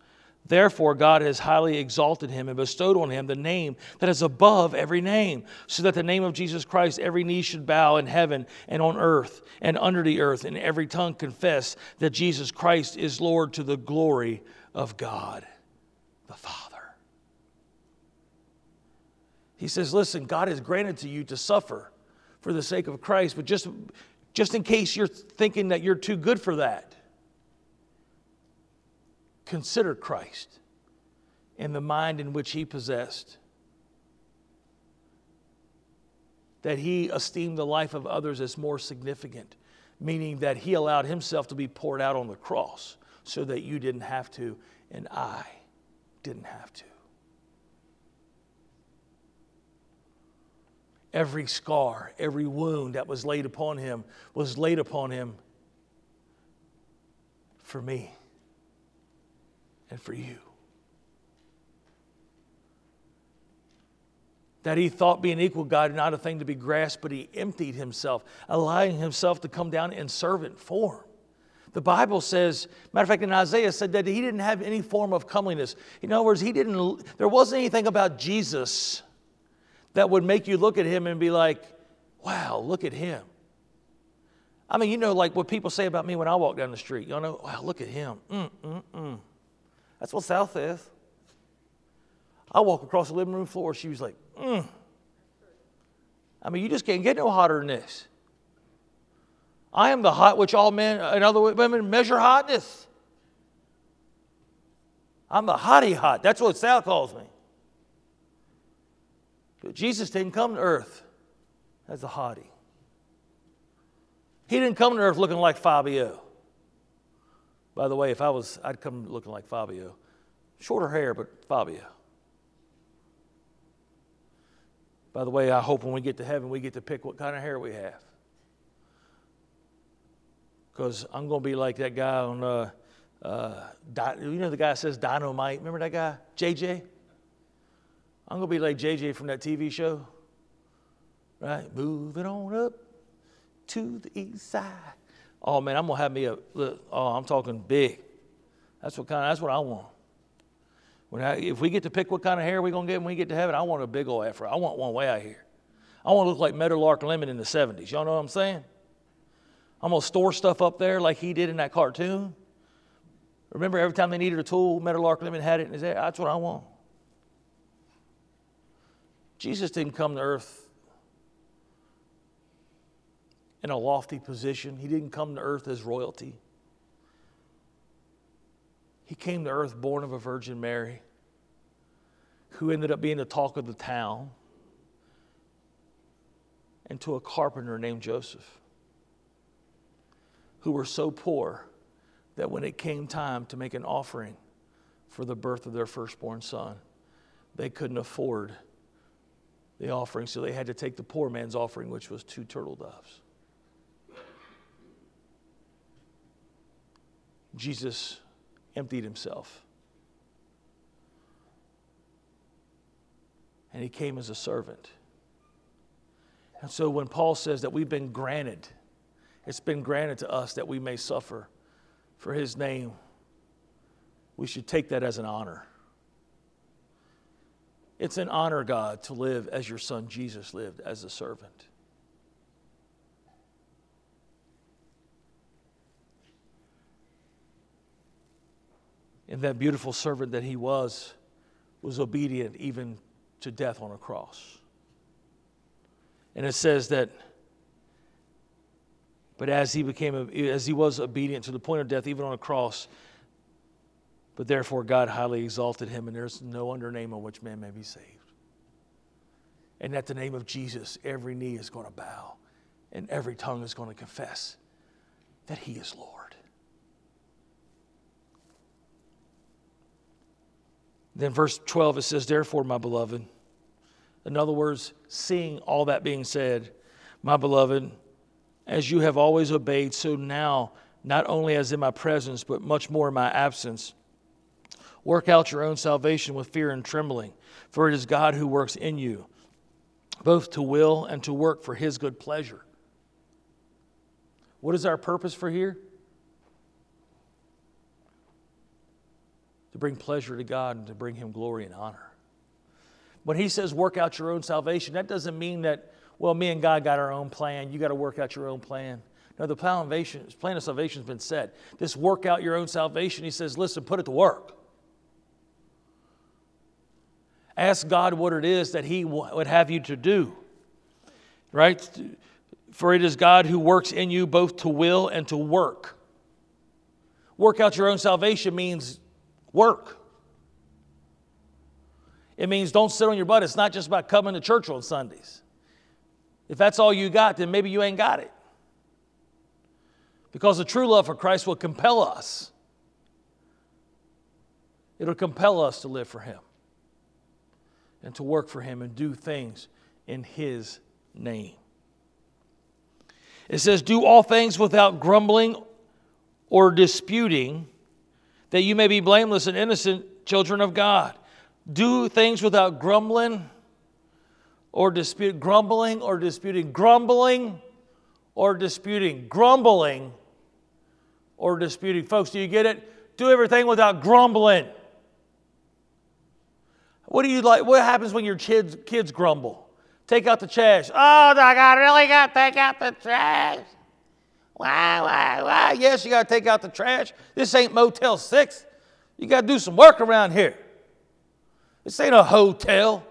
Therefore, God has highly exalted him and bestowed on him the name that is above every name, so that the name of Jesus Christ every knee should bow in heaven and on earth and under the earth, and every tongue confess that Jesus Christ is Lord to the glory of God the Father. He says, Listen, God has granted to you to suffer for the sake of Christ, but just, just in case you're thinking that you're too good for that, consider Christ and the mind in which he possessed. That he esteemed the life of others as more significant, meaning that he allowed himself to be poured out on the cross so that you didn't have to and I didn't have to. Every scar, every wound that was laid upon him was laid upon him for me and for you. That he thought being equal God not a thing to be grasped, but he emptied himself, allowing himself to come down in servant form. The Bible says, matter of fact, in Isaiah said that he didn't have any form of comeliness. In other words, he didn't, there wasn't anything about Jesus that would make you look at him and be like, wow, look at him. I mean, you know, like what people say about me when I walk down the street. You know, wow, look at him. Mm, mm, mm. That's what South says. I walk across the living room floor, she was like, mm. I mean, you just can't get no hotter than this. I am the hot which all men and other women measure hotness. I'm the hottie hot. That's what Sal calls me. But Jesus didn't come to earth as a hottie. He didn't come to earth looking like Fabio. By the way, if I was, I'd come looking like Fabio. Shorter hair, but Fabio. By the way, I hope when we get to heaven, we get to pick what kind of hair we have. Because I'm going to be like that guy on, uh, uh, you know, the guy says dynamite. Remember that guy? JJ? I'm going to be like JJ from that TV show, right? Moving on up to the east side. Oh man, I'm gonna have me a look. Oh, I'm talking big. That's what kind. Of, that's what I want. When I, if we get to pick what kind of hair we're gonna get when we get to heaven, I want a big old afro. I want one way out here. I want to look like Meadowlark Lemon in the '70s. Y'all know what I'm saying? I'm gonna store stuff up there like he did in that cartoon, Remember, every time they needed a tool, Meadowlark Lemon had it in his. That's what I want. Jesus didn't come to earth in a lofty position, he didn't come to earth as royalty. He came to earth born of a Virgin Mary who ended up being the talk of the town and to a carpenter named Joseph who were so poor that when it came time to make an offering for the birth of their firstborn son, they couldn't afford the offering, so they had to take the poor man's offering, which was two turtle doves. Jesus emptied himself. And he came as a servant. And so when Paul says that we've been granted, it's been granted to us that we may suffer for his name, we should take that as an honor. It's an honor, God, to live as your son Jesus lived as a servant. And that beautiful servant that he was, was obedient even to death on a cross. And it says that, but as he became, as he was obedient to the point of death, even on a cross, but therefore God highly exalted him, and there's no under name on which man may be saved. And at the name of Jesus, every knee is going to bow, and every tongue is going to confess that he is Lord. Then, verse 12, it says, Therefore, my beloved, in other words, seeing all that being said, my beloved, as you have always obeyed, so now, not only as in my presence, but much more in my absence, work out your own salvation with fear and trembling, for it is God who works in you, both to will and to work for his good pleasure. What is our purpose for here? To bring pleasure to God and to bring him glory and honor. When he says work out your own salvation, that doesn't mean that, well, me and God got our own plan. You got to work out your own plan. No, the plan of salvation, has been set. This work out your own salvation, he says, listen, put it to work. Ask God what it is that he would have you to do. Right? For it is God who works in you both to will and to work. Work out your own salvation means work. It means don't sit on your butt. It's not just about coming to church on Sundays. If that's all you got, then maybe you ain't got it. Because the true love for Christ will compel us. It'll compel us to live for Him and to work for Him and do things in His name. It says, Do all things without grumbling or disputing, that you may be blameless and innocent children of God do things without grumbling or dispute, grumbling or disputing, grumbling or disputing, grumbling or disputing. Folks, do you get it? Do everything without grumbling. What do you like? What happens when your kids kids grumble? Take out the trash. Oh, I got really got to take out the trash. Why, why, why? Yes, you got to take out the trash. This ain't Motel 6. You got to do some work around here. This ain't a hotel.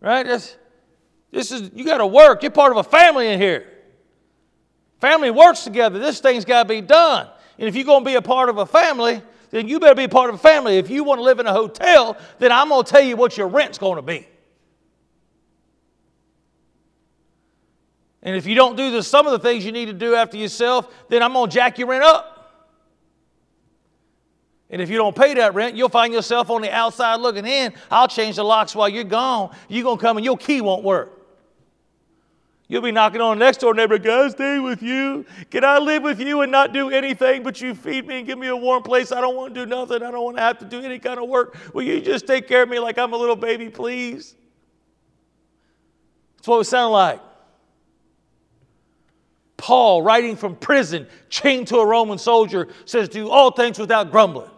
Right? This, this is, you got to work. You're part of a family in here. Family works together. This thing's got to be done. And if you're going to be a part of a family, then you better be a part of a family. If you want to live in a hotel, then I'm going to tell you what your rent's going to be. And if you don't do the, some of the things you need to do after yourself, then I'm going to jack your rent up. And if you don't pay that rent, you'll find yourself on the outside looking in. I'll change the locks while you're gone. You're going to come and your key won't work. You'll be knocking on the next door neighbor, Can I stay with you? Can I live with you and not do anything but you feed me and give me a warm place? I don't want to do nothing. I don't want to have to do any kind of work. Will you just take care of me like I'm a little baby, please? That's what it sounded like. Paul, writing from prison, chained to a Roman soldier, says, Do all things without grumbling.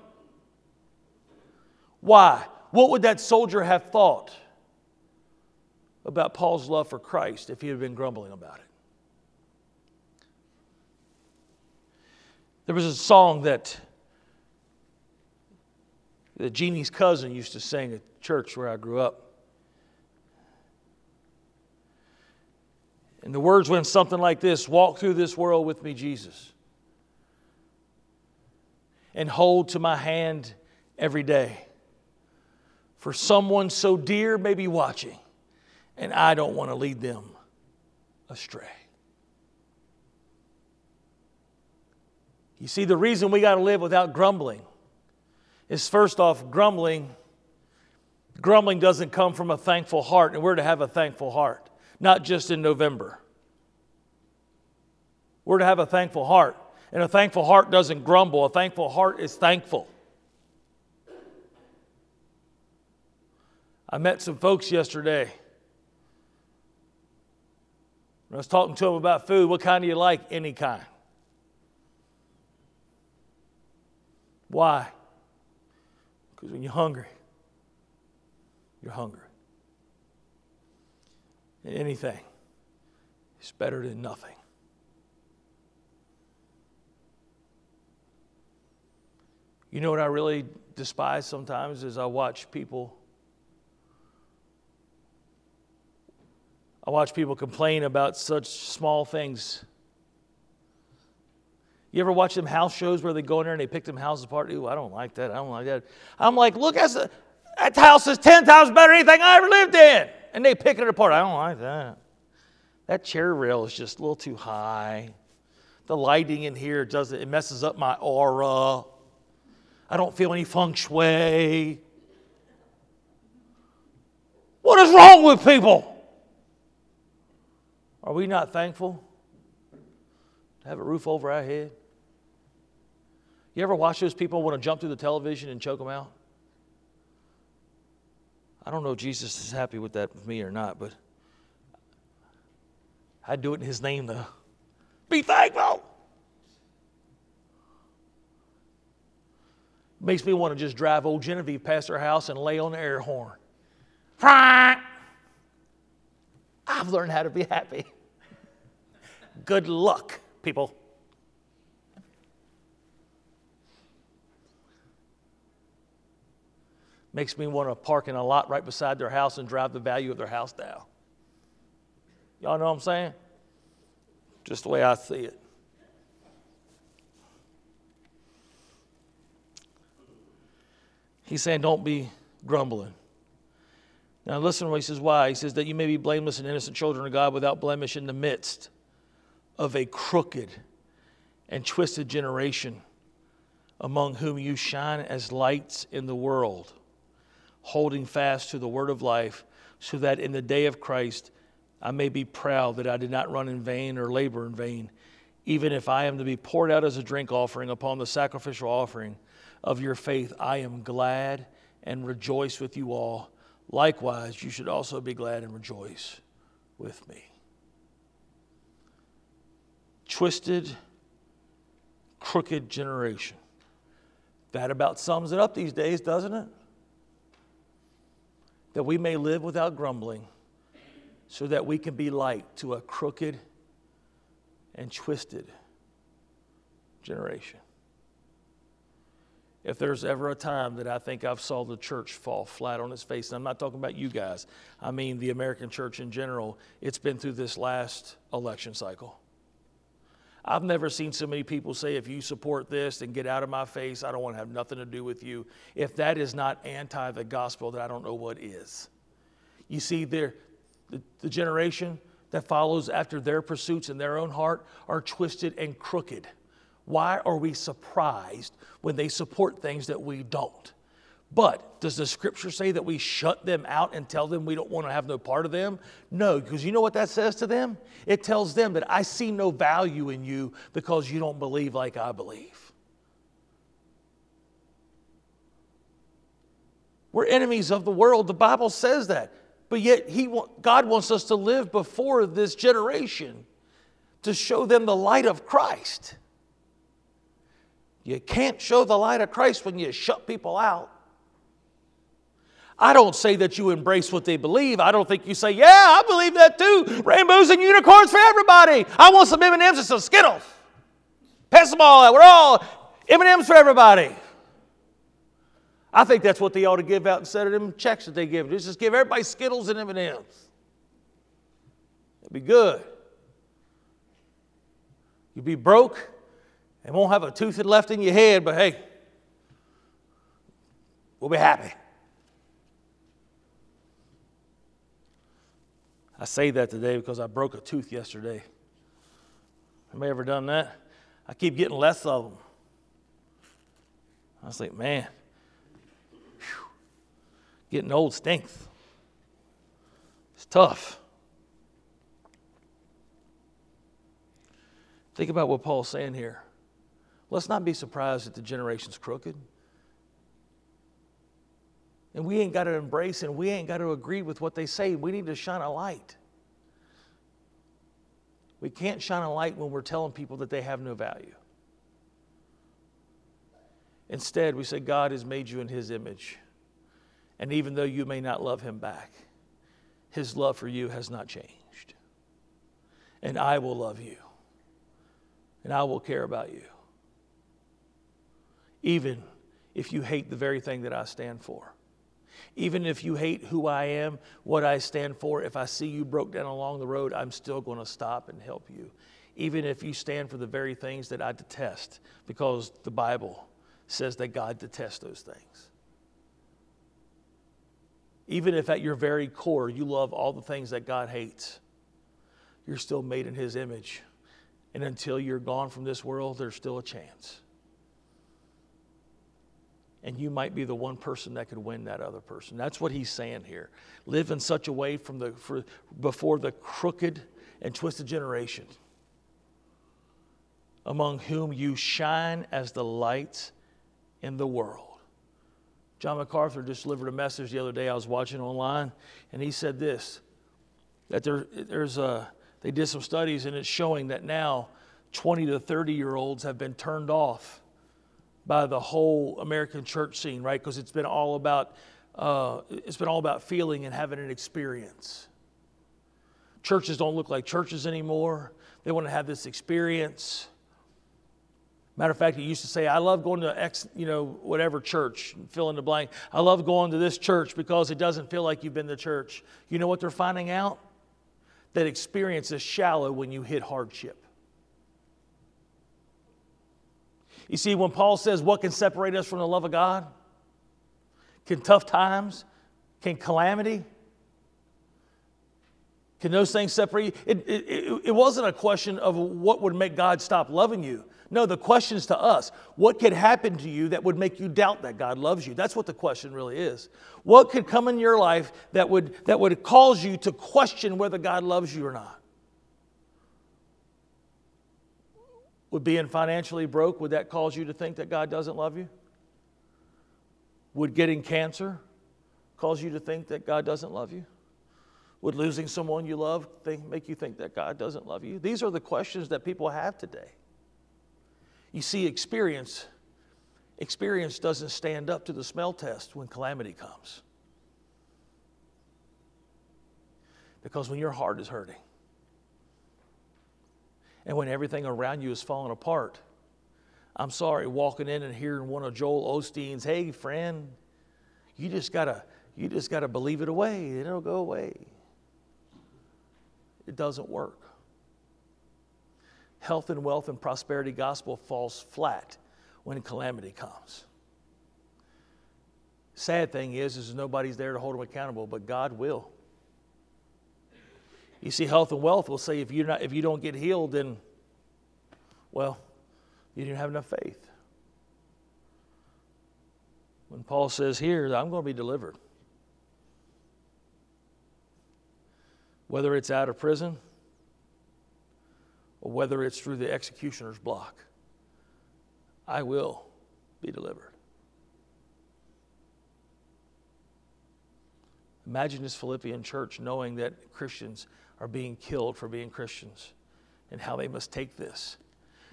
Why? What would that soldier have thought about Paul's love for Christ if he had been grumbling about it? There was a song that, that Jeannie's cousin used to sing at church where I grew up. And the words went something like this Walk through this world with me, Jesus, and hold to my hand every day. For someone so dear may be watching, and I don't want to lead them astray. You see, the reason we got to live without grumbling is first off, grumbling. Grumbling doesn't come from a thankful heart, and we're to have a thankful heart not just in November. We're to have a thankful heart. And a thankful heart doesn't grumble, a thankful heart is thankful. I met some folks yesterday. I was talking to them about food. What kind do you like? Any kind. Why? Because when you're hungry, you're hungry anything is better than nothing. You know what I really despise sometimes is I watch people I watch people complain about such small things. You ever watch them house shows where they go in there and they pick them houses apart? Ooh, I don't like that. I don't like that. I'm like, look, that's a, that house is 10 times better than anything I ever lived in and they pick it apart. I don't like that. That chair rail is just a little too high. The lighting in here doesn't, it messes up my aura. I don't feel any feng shui. What is wrong with people? Are we not thankful to have a roof over our head? You ever watch those people want to jump through the television and choke them out? I don't know if Jesus is happy with that with me or not, but I'd do it in his name though. Be thankful. Makes me want to just drive old Genevieve past her house and lay on the air horn. I've learned how to be happy. Good luck, people. Makes me want to park in a lot right beside their house and drive the value of their house down. Y'all know what I'm saying? Just the way I see it. He's saying, don't be grumbling. Now, listen to what he says why. He says that you may be blameless and innocent children of God without blemish in the midst of a crooked and twisted generation among whom you shine as lights in the world holding fast to the word of life, so that in the day of Christ I may be proud that I did not run in vain or labor in vain, even if I am to be poured out as a drink offering upon the sacrificial offering of your faith. I am glad and rejoice with you all. Likewise, you should also be glad and rejoice with me. Twisted, crooked generation. That about sums it up these days, doesn't it? That we may live without grumbling, so that we can be light to a crooked and twisted generation. If there's ever a time that I think I've saw the church fall flat on its face, and I'm not talking about you guys, I mean the American church in general, it's been through this last election cycle. I've never seen so many people say, if you support this, then get out of my face. I don't want to have nothing to do with you. If that is not anti the gospel, then I don't know what is. You see, the, the generation that follows after their pursuits in their own heart are twisted and crooked. Why are we surprised when they support things that we don't? But does the scripture say that we shut them out and tell them we don't want to have no part of them? No, because you know what that says to them? It tells them that I see no value in you because you don't believe like I believe. We're enemies of the world. The Bible says that. But yet he, God wants us to live before this generation to show them the light of Christ. You can't show the light of Christ when you shut people out. I don't say that you embrace what they believe. I don't think you say, "Yeah, I believe that too. Rainbows and unicorns for everybody. I want some M&Ms and some Skittles." Pass them all out. We're all M&M's for everybody. I think that's what they ought to give out instead of them checks that they give. Just give everybody Skittles and M&M's. It'd be good. You'd be broke and won't have a tooth left in your head, but hey, we'll be happy. I say that today because I broke a tooth yesterday. Anybody ever done that? I keep getting less of them. I was like, man, whew, getting old stinks. It's tough. Think about what Paul's saying here. Let's not be surprised that the generation's crooked. And we ain't got to embrace and we ain't got to agree with what they say. We need to shine a light. We can't shine a light when we're telling people that they have no value. Instead, we say, God has made you in His image. And even though you may not love Him back, His love for you has not changed. And I will love you. And I will care about you. Even if you hate the very thing that I stand for. Even if you hate who I am, what I stand for, if I see you broke down along the road, I'm still going to stop and help you. Even if you stand for the very things that I detest, because the Bible says that God detests those things. Even if at your very core you love all the things that God hates, you're still made in His image. And until you're gone from this world, there's still a chance and you might be the one person that could win that other person. That's what he's saying here. Live in such a way from the for, before the crooked and twisted generation, among whom you shine as the light in the world. John MacArthur just delivered a message the other day I was watching online, and he said this that there, there's a, they did some studies, and it's showing that now 20 to 30 year olds have been turned off by the whole American church scene, right? Because it's been all about uh, it's been all about feeling and having an experience. Churches don't look like churches anymore. They want to have this experience. Matter of fact, he used to say, I love going to X, you know, whatever church, fill in the blank. I love going to this church because it doesn't feel like you've been to church. You know what they're finding out? That experience is shallow when you hit hardship. You see, when Paul says, What can separate us from the love of God? Can tough times, can calamity, can those things separate you? It, it, it, wasn't a question of what would make God stop loving you. No, the question is to us what could happen to you that would make you doubt that God loves you? That's what the question really is. What could come in your life that would, that would cause you to question whether God loves you or not? Would being financially broke, would that cause you to think that God doesn't love you? Would getting cancer cause you to think that God doesn't love you? Would losing someone you love think, make you think that God doesn't love you? These are the questions that people have today. You see, experience, experience doesn't stand up to the smell test when calamity comes. Because when your heart is hurting, and when everything around you is falling apart. I'm sorry, walking in and hearing one of Joel Osteen's, hey friend, you just gotta, you just gotta believe it away, and it'll go away. It doesn't work. Health and wealth and prosperity gospel falls flat when calamity comes. Sad thing is, is nobody's there to hold them accountable, but God will. You see, health and wealth will say if, you're not, if you don't get healed, then, well, you didn't have enough faith. When Paul says here, I'm going to be delivered, whether it's out of prison or whether it's through the executioner's block, I will be delivered. Imagine this Philippian church knowing that Christians are being killed for being Christians and how they must take this.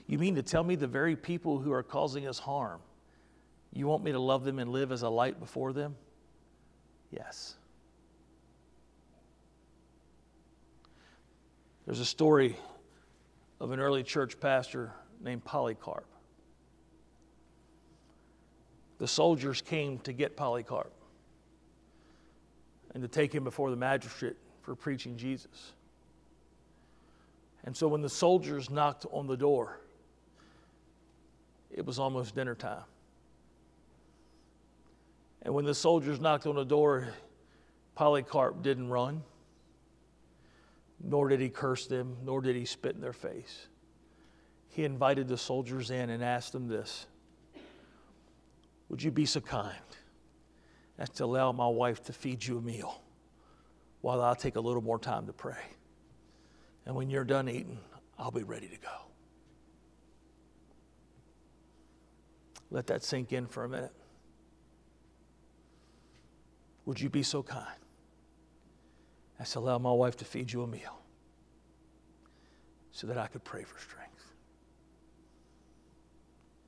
You mean to tell me the very people who are causing us harm, you want me to love them and live as a light before them? Yes. There's a story of an early church pastor named Polycarp. The soldiers came to get Polycarp and to take him before the magistrate for preaching Jesus. And so when the soldiers knocked on the door, it was almost dinner time. And when the soldiers knocked on the door, Polycarp didn't run, nor did he curse them, nor did he spit in their face. He invited the soldiers in and asked them this Would you be so kind as to allow my wife to feed you a meal while I'll take a little more time to pray? And when you're done eating, I'll be ready to go. Let that sink in for a minute. Would you be so kind as to allow my wife to feed you a meal so that I could pray for strength?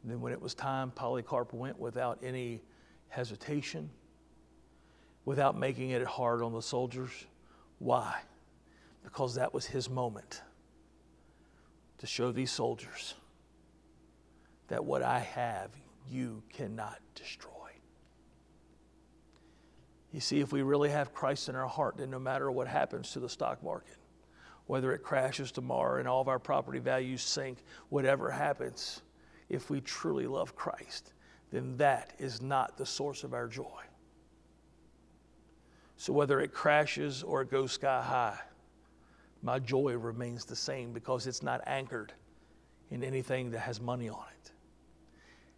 And then, when it was time, Polycarp went without any hesitation, without making it hard on the soldiers. Why? Because that was his moment to show these soldiers that what I have, you cannot destroy. You see, if we really have Christ in our heart, then no matter what happens to the stock market, whether it crashes tomorrow and all of our property values sink, whatever happens, if we truly love Christ, then that is not the source of our joy. So whether it crashes or it goes sky high, my joy remains the same because it's not anchored in anything that has money on it.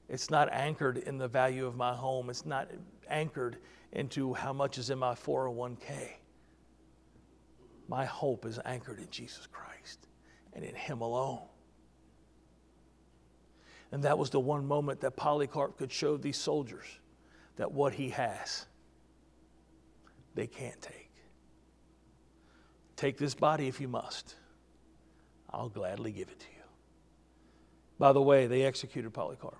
It's not anchored in the value of my home. It's not anchored into how much is in my 401k. My hope is anchored in Jesus Christ and in Him alone. And that was the one moment that Polycarp could show these soldiers that what he has, they can't take. Take this body if you must. I'll gladly give it to you. By the way, they executed Polycarp.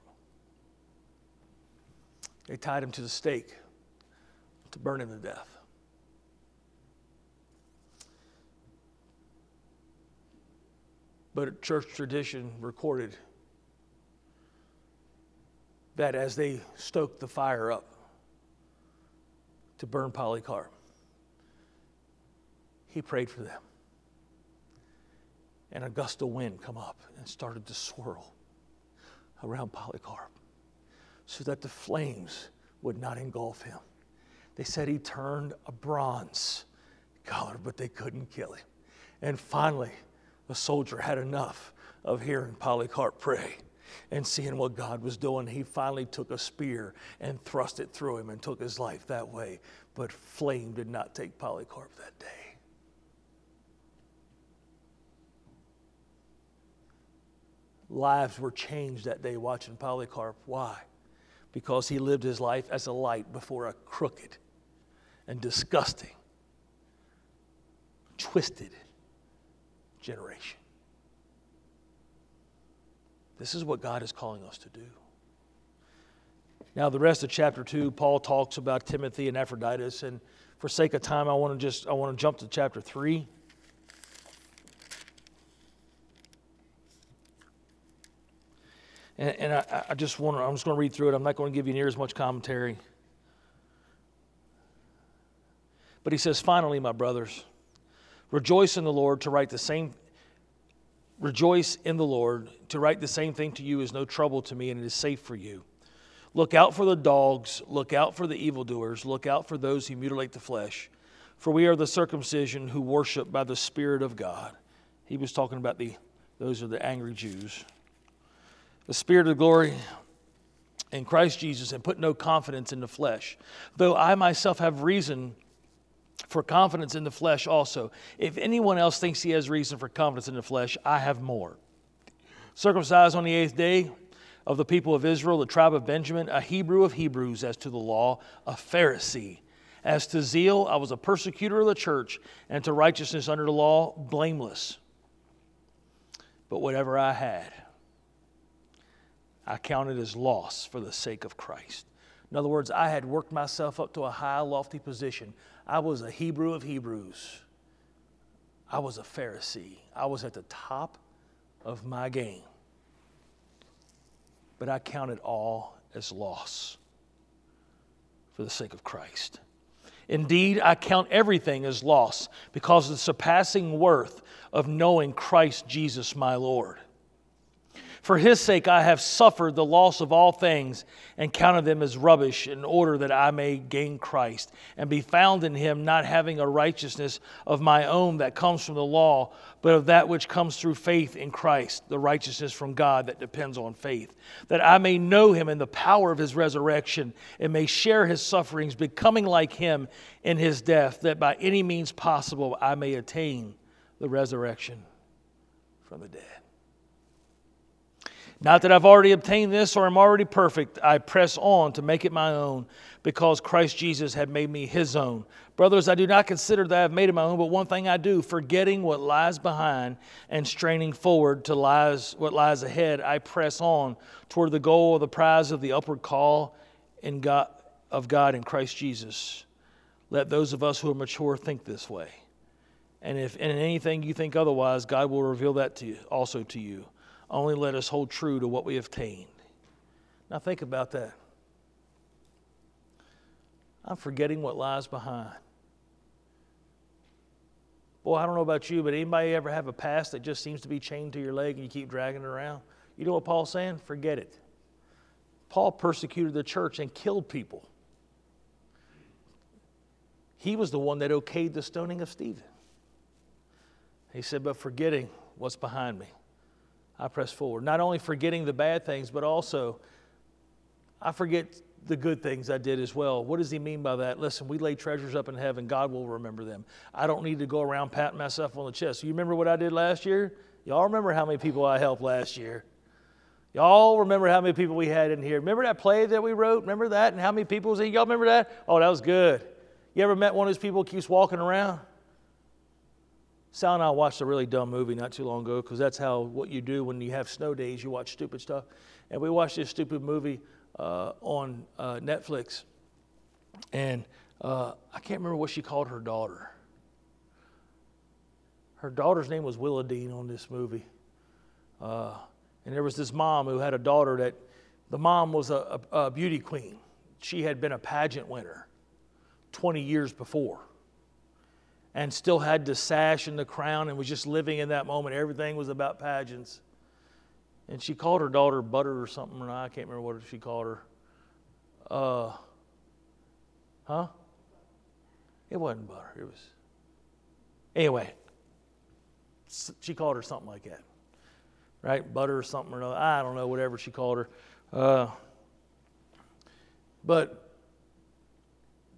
They tied him to the stake to burn him to death. But church tradition recorded that as they stoked the fire up to burn Polycarp, he prayed for them. And a gust of wind come up and started to swirl around Polycarp so that the flames would not engulf him. They said he turned a bronze color, but they couldn't kill him. And finally, the soldier had enough of hearing Polycarp pray and seeing what God was doing. He finally took a spear and thrust it through him and took his life that way. But flame did not take Polycarp that day. Lives were changed that day watching Polycarp. Why? Because he lived his life as a light before a crooked and disgusting, twisted generation. This is what God is calling us to do. Now, the rest of chapter 2, Paul talks about Timothy and Epaphroditus. And for sake of time, I want to just I want to jump to chapter 3. And, and I, I, just want to, I'm just going to read through it. I'm not going to give you near as much commentary. But he says, finally, my brothers, rejoice in the Lord to write the same rejoice in the Lord to write the same thing to you is no trouble to me and it is safe for you. Look out for the dogs, look out for the evildoers, look out for those who mutilate the flesh, for we are the circumcision who worship by the Spirit of God. He was talking about the those are the angry Jews the Spirit of glory in Christ Jesus and put no confidence in the flesh. Though I myself have reason for confidence in the flesh also. If anyone else thinks he has reason for confidence in the flesh, I have more. Circumcised on the eighth day of the people of Israel, the tribe of Benjamin, a Hebrew of Hebrews as to the law, a Pharisee. As to zeal, I was a persecutor of the church, and to righteousness under the law, blameless. But whatever I had, I counted as loss for the sake of Christ. In other words, I had worked myself up to a high, lofty position. I was a Hebrew of Hebrews. I was a Pharisee. I was at the top of my game. but I counted all as loss for the sake of Christ. Indeed, I count everything as loss because of the surpassing worth of knowing Christ Jesus my Lord. For his sake I have suffered the loss of all things and counted them as rubbish in order that I may gain Christ and be found in him, not having a righteousness of my own that comes from the law, but of that which comes through faith in Christ, the righteousness from God that depends on faith, that I may know him in the power of his resurrection and may share his sufferings, becoming like him in his death, that by any means possible I may attain the resurrection from the dead. Not that I've already obtained this or am already perfect, I press on to make it my own because Christ Jesus had made me his own. Brothers, I do not consider that I have made it my own, but one thing I do, forgetting what lies behind and straining forward to lies, what lies ahead, I press on toward the goal of the prize of the upward call in God, of God in Christ Jesus. Let those of us who are mature think this way. And if in anything you think otherwise, God will reveal that to you, also to you. Only let us hold true to what we have attained. Now, think about that. I'm forgetting what lies behind. Boy, I don't know about you, but anybody ever have a past that just seems to be chained to your leg and you keep dragging it around? You know what Paul's saying? Forget it. Paul persecuted the church and killed people. He was the one that okayed the stoning of Stephen. He said, But forgetting what's behind me. I press forward. Not only forgetting the bad things, but also I forget the good things I did as well. What does he mean by that? Listen, we lay treasures up in heaven. God will remember them. I don't need to go around patting myself on the chest. You remember what I did last year? Y'all remember how many people I helped last year? Y'all remember how many people we had in here? Remember that play that we wrote? Remember that? And how many people was in? Y'all remember that? Oh, that was good. You ever met one of those people who keeps walking around? Sal and I watched a really dumb movie not too long ago because that's how what you do when you have snow days, you watch stupid stuff. And we watched this stupid movie uh, on uh, Netflix. And uh, I can't remember what she called her daughter. Her daughter's name was Willa Dean on this movie. Uh, and there was this mom who had a daughter that the mom was a, a, a beauty queen. She had been a pageant winner 20 years before and still had the sash and the crown and was just living in that moment. Everything was about pageants. And she called her daughter Butter or something. Or I can't remember what she called her. Uh, huh? It wasn't Butter. It was. Anyway, she called her something like that. Right? Butter or something or another. I don't know, whatever she called her. Uh, but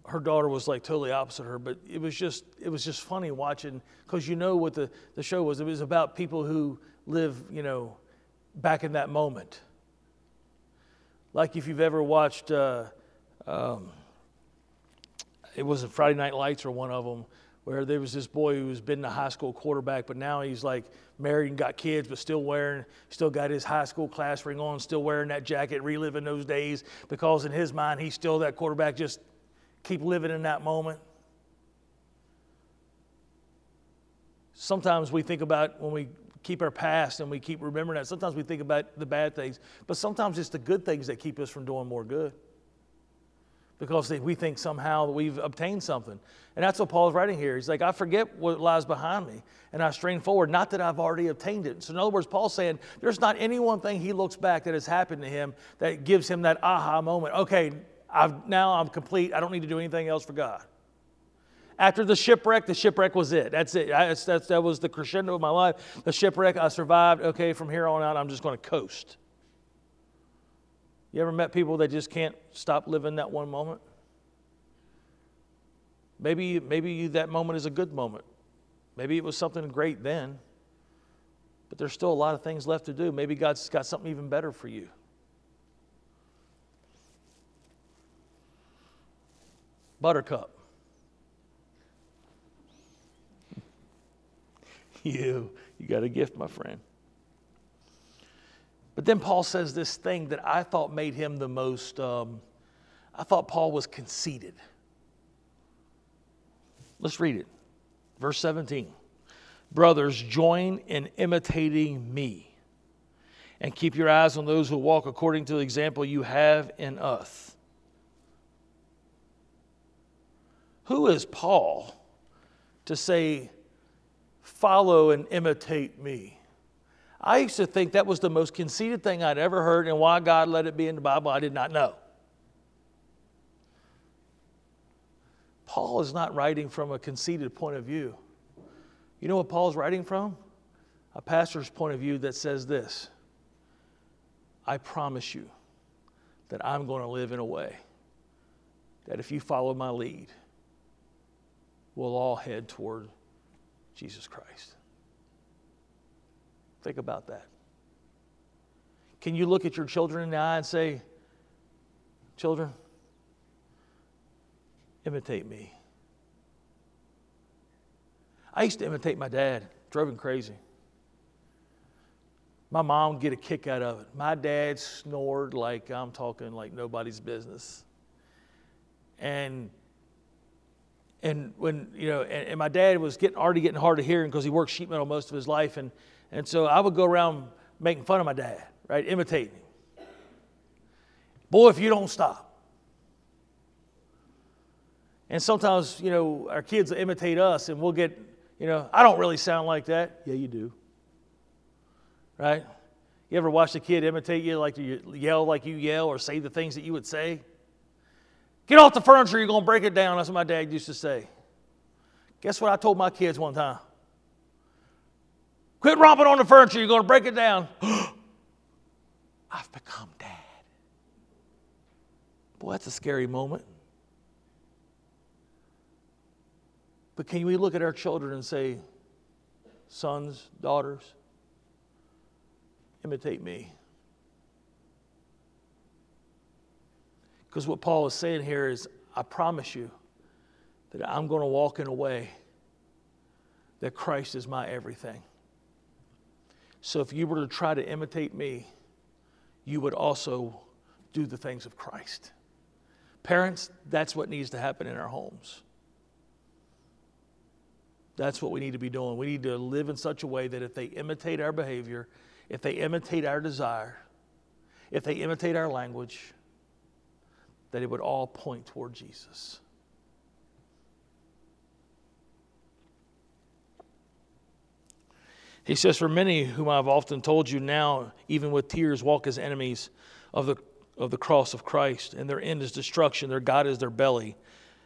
her daughter was like totally opposite her, but it was just it was just funny watching because you know what the, the show was. It was about people who live, you know, back in that moment. Like if you've ever watched, uh, um, it was a Friday Night Lights or one of them, where there was this boy who's been a high school quarterback, but now he's like married and got kids, but still wearing, still got his high school class ring on, still wearing that jacket, reliving those days because in his mind he's still that quarterback, just keep living in that moment. Sometimes we think about when we keep our past and we keep remembering that. Sometimes we think about the bad things, but sometimes it's the good things that keep us from doing more good because we think somehow we've obtained something. And that's what Paul's writing here. He's like, I forget what lies behind me and I strain forward, not that I've already obtained it. So, in other words, Paul's saying there's not any one thing he looks back that has happened to him that gives him that aha moment. Okay, I've, now I'm complete. I don't need to do anything else for God. After the shipwreck, the shipwreck was it. That's it. I, that's, that was the crescendo of my life. The shipwreck, I survived. Okay, from here on out, I'm just going to coast. You ever met people that just can't stop living that one moment? Maybe, maybe that moment is a good moment. Maybe it was something great then, but there's still a lot of things left to do. Maybe God's got something even better for you. Buttercup. you, you got a gift, my friend. But then Paul says this thing that I thought made him the most, um, I thought Paul was conceited. Let's read it. Verse 17. Brothers, join in imitating me and keep your eyes on those who walk according to the example you have in us. Who is Paul to say, follow and imitate me? I used to think that was the most conceited thing I'd ever heard, and why God let it be in the Bible, I did not know. Paul is not writing from a conceited point of view. You know what Paul's writing from? A pastor's point of view that says this I promise you that I'm going to live in a way that if you follow my lead, we'll all head toward Jesus Christ. Think about that. Can you look at your children in the eye and say, Children, imitate me? I used to imitate my dad, drove him crazy. My mom would get a kick out of it. My dad snored like I'm talking like nobody's business. And and when you know, and, and my dad was getting already getting hard of hearing because he worked sheet metal most of his life, and and so I would go around making fun of my dad, right, imitating him. Boy, if you don't stop. And sometimes, you know, our kids imitate us, and we'll get, you know, I don't really sound like that. Yeah, you do. Right? You ever watch a kid imitate you, like you yell like you yell, or say the things that you would say? Get off the furniture, you're going to break it down. That's what my dad used to say. Guess what I told my kids one time? Quit romping on the furniture, you're going to break it down. I've become dad. Boy, that's a scary moment. But can we look at our children and say, sons, daughters, imitate me? Because what Paul is saying here is, I promise you that I'm going to walk in a way that Christ is my everything. So if you were to try to imitate me, you would also do the things of Christ. Parents, that's what needs to happen in our homes. That's what we need to be doing. We need to live in such a way that if they imitate our behavior, if they imitate our desire, if they imitate our language, that it would all point toward Jesus. He says, For many whom I've often told you now, even with tears, walk as enemies of the, of the cross of Christ, and their end is destruction, their God is their belly,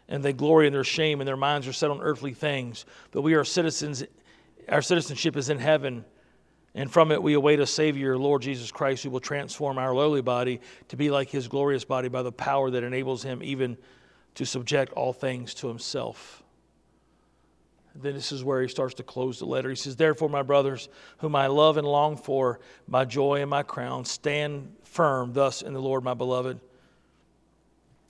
and they glory in their shame, and their minds are set on earthly things. But we are citizens, our citizenship is in heaven and from it we await a Savior, Lord Jesus Christ, who will transform our lowly body to be like his glorious body by the power that enables him even to subject all things to himself. Then this is where he starts to close the letter. He says, Therefore, my brothers, whom I love and long for, my joy and my crown, stand firm thus in the Lord, my beloved.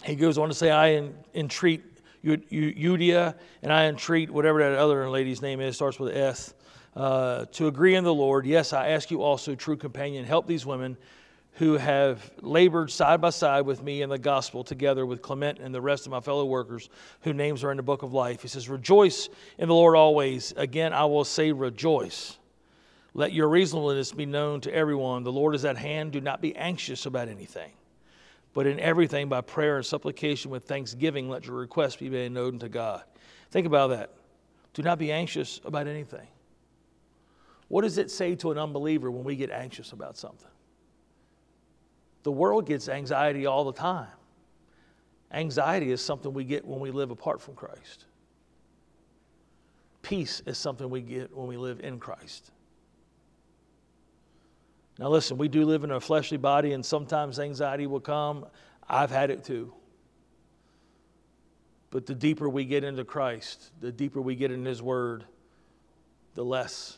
He goes on to say, I entreat Euodia, and I entreat whatever that other lady's name is, starts with S uh, to agree in the Lord. Yes, I ask you also, true companion, help these women who have labored side by side with me in the gospel, together with Clement and the rest of my fellow workers whose names are in the book of life. He says, Rejoice in the Lord always. Again, I will say, Rejoice. Let your reasonableness be known to everyone. The Lord is at hand. Do not be anxious about anything, but in everything, by prayer and supplication with thanksgiving, let your requests be made known to God. Think about that. Do not be anxious about anything. What does it say to an unbeliever when we get anxious about something? The world gets anxiety all the time. Anxiety is something we get when we live apart from Christ. Peace is something we get when we live in Christ. Now, listen, we do live in a fleshly body, and sometimes anxiety will come. I've had it too. But the deeper we get into Christ, the deeper we get in His Word, the less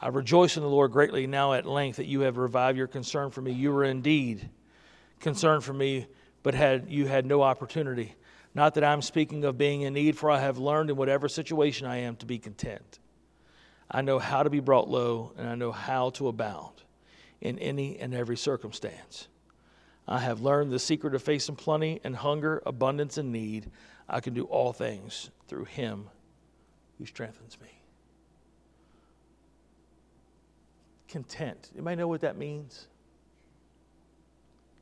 I rejoice in the Lord greatly now at length that you have revived your concern for me. You were indeed concerned for me, but had you had no opportunity. Not that I'm speaking of being in need, for I have learned in whatever situation I am to be content. I know how to be brought low, and I know how to abound in any and every circumstance. I have learned the secret of facing plenty and hunger, abundance and need. I can do all things through him who strengthens me. Content. Anybody know what that means?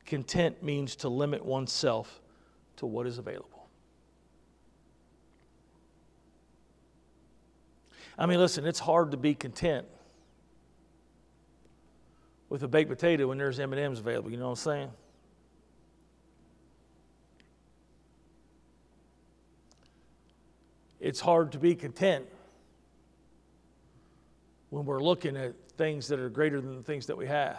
Content means to limit oneself to what is available. I mean, listen, it's hard to be content with a baked potato when there's M&Ms available, you know what I'm saying? It's hard to be content when we're looking at things that are greater than the things that we have.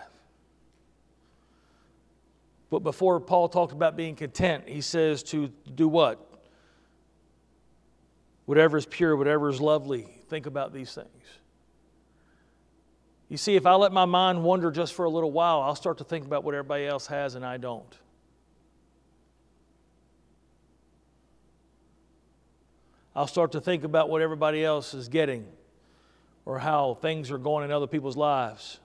But before Paul talked about being content, he says to do what? Whatever is pure, whatever is lovely, think about these things. You see, if I let my mind wander just for a little while, I'll start to think about what everybody else has and I don't. I'll start to think about what everybody else is getting or how things are going in other people's lives.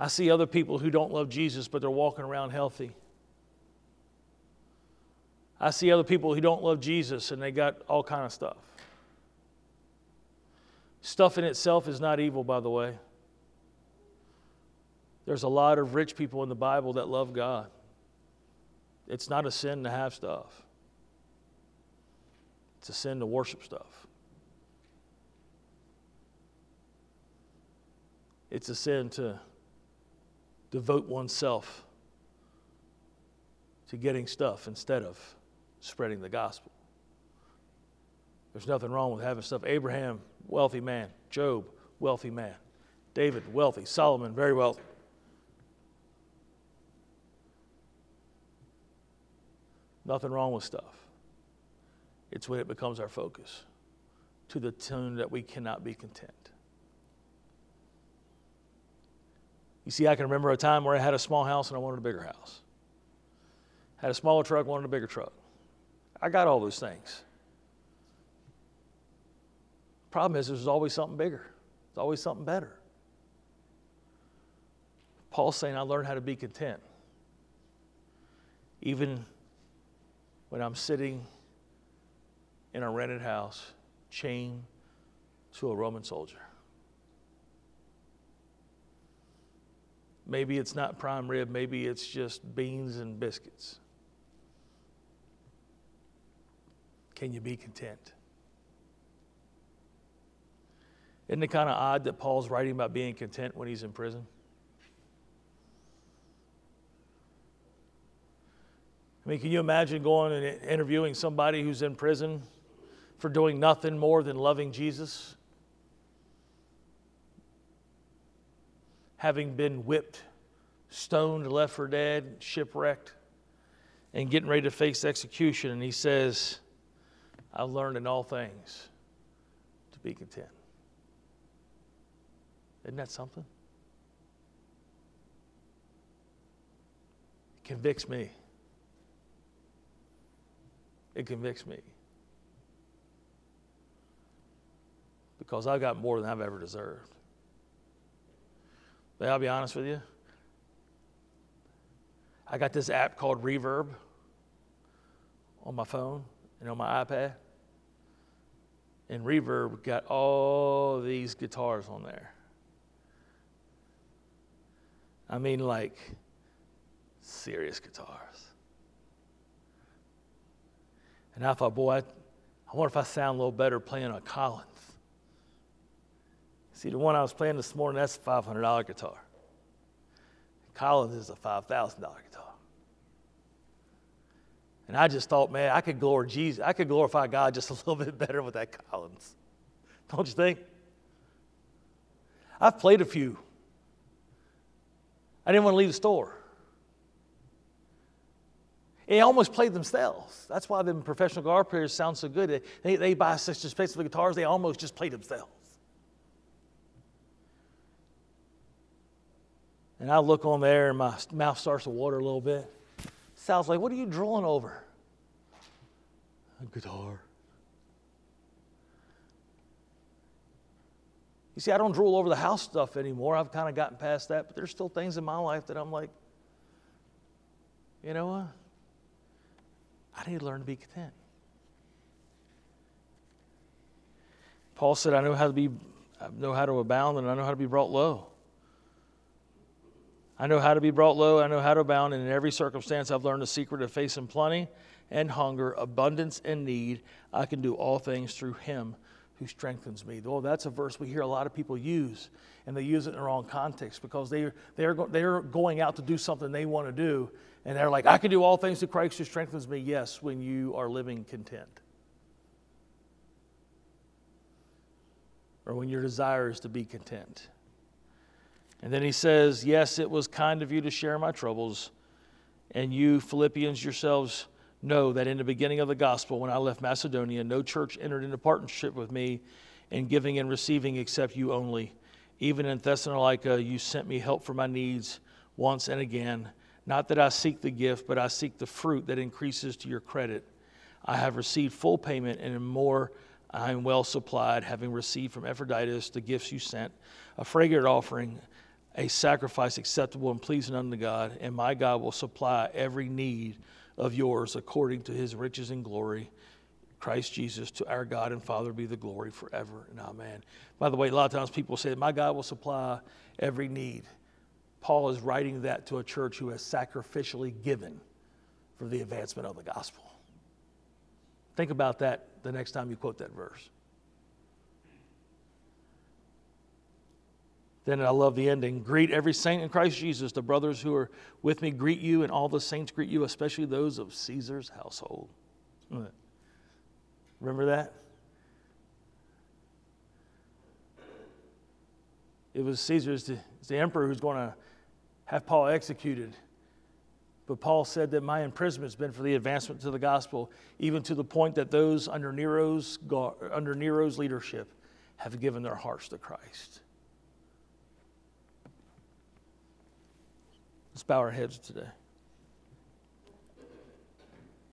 I see other people who don't love Jesus, but they're walking around healthy. I see other people who don't love Jesus and they got all kind of stuff. Stuff in itself is not evil, by the way. There's a lot of rich people in the Bible that love God. It's not a sin to have stuff, it's a sin to worship stuff. It's a sin to devote oneself to getting stuff instead of spreading the gospel. There's nothing wrong with having stuff. Abraham, wealthy man. Job, wealthy man. David, wealthy. Solomon, very wealthy. Nothing wrong with stuff. It's when it becomes our focus to the tune that we cannot be content. You see, I can remember a time where I had a small house and I wanted a bigger house. Had a smaller truck, wanted a bigger truck. I got all those things. Problem is, there's always something bigger. There's always something better. Paul's saying, I learned how to be content. Even when I'm sitting in a rented house, chained to a Roman soldier. Maybe it's not prime rib, maybe it's just beans and biscuits. Can you be content? Isn't it kind of odd that Paul's writing about being content when he's in prison? I mean, can you imagine going and interviewing somebody who's in prison for doing nothing more than loving Jesus? Having been whipped, stoned, left for dead, shipwrecked, and getting ready to face execution. And he says, I've learned in all things to be content. Isn't that something? It convicts me. It convicts me. Because I've got more than I've ever deserved. I'll be honest with you. I got this app called Reverb on my phone and on my iPad. And Reverb got all these guitars on there. I mean, like serious guitars. And I thought, boy, I, I wonder if I sound a little better playing a Collings. See, the one I was playing this morning, that's a $500 guitar. Collings is a $5,000 guitar. And I just thought, man, I could glorify Jesus. I could glorify God just a little bit better with that Collings. Don't you think? I've played a few. I didn't want to leave the store. They almost played themselves. That's why the professional guitar players sound so good. They, they buy such expensive guitars, they almost just play themselves. And I look on there and my mouth starts to water a little bit. Sal's like, What are you drooling over? A guitar. You see, I don't drool over the house stuff anymore. I've kind of gotten past that, but there's still things in my life that I'm like, you know what? I need to learn to be content. Paul said, I know how to be I know how to abound and I know how to be brought low. I know how to be brought low, I know how to abound, and in every circumstance I've learned the secret of facing plenty and hunger, abundance and need. I can do all things through him who strengthens me. Oh, that's a verse we hear a lot of people use, and they use it in the wrong context because they, they're, they're going out to do something they want to do, and they're like, I can do all things through Christ who strengthens me. Yes, when you are living content. Or when your desire is to be content. And then he says, Yes, it was kind of you to share my troubles. And you, Philippians yourselves, know that in the beginning of the gospel, when I left Macedonia, no church entered into partnership with me in giving and receiving except you only. Even in Thessalonica, you sent me help for my needs once and again. Not that I seek the gift, but I seek the fruit that increases to your credit. I have received full payment, and in more I am well supplied, having received from Epaphroditus the gifts you sent, a fragrant offering, a sacrifice acceptable and pleasing unto God, and my God will supply every need of yours according to his riches and glory. Christ Jesus, to our God and Father be the glory forever and amen. By the way, a lot of times people say, My God will supply every need. Paul is writing that to a church who has sacrificially given for the advancement of the gospel. Think about that the next time you quote that verse. Then I love the ending. Greet every saint in Christ Jesus. The brothers who are with me greet you, and all the saints greet you, especially those of Caesar's household. Remember that? It was Caesar's the, the emperor who's going to have Paul executed. But Paul said that my imprisonment has been for the advancement to the gospel, even to the point that those under Nero's, under Nero's leadership have given their hearts to Christ. Let's bow our heads today.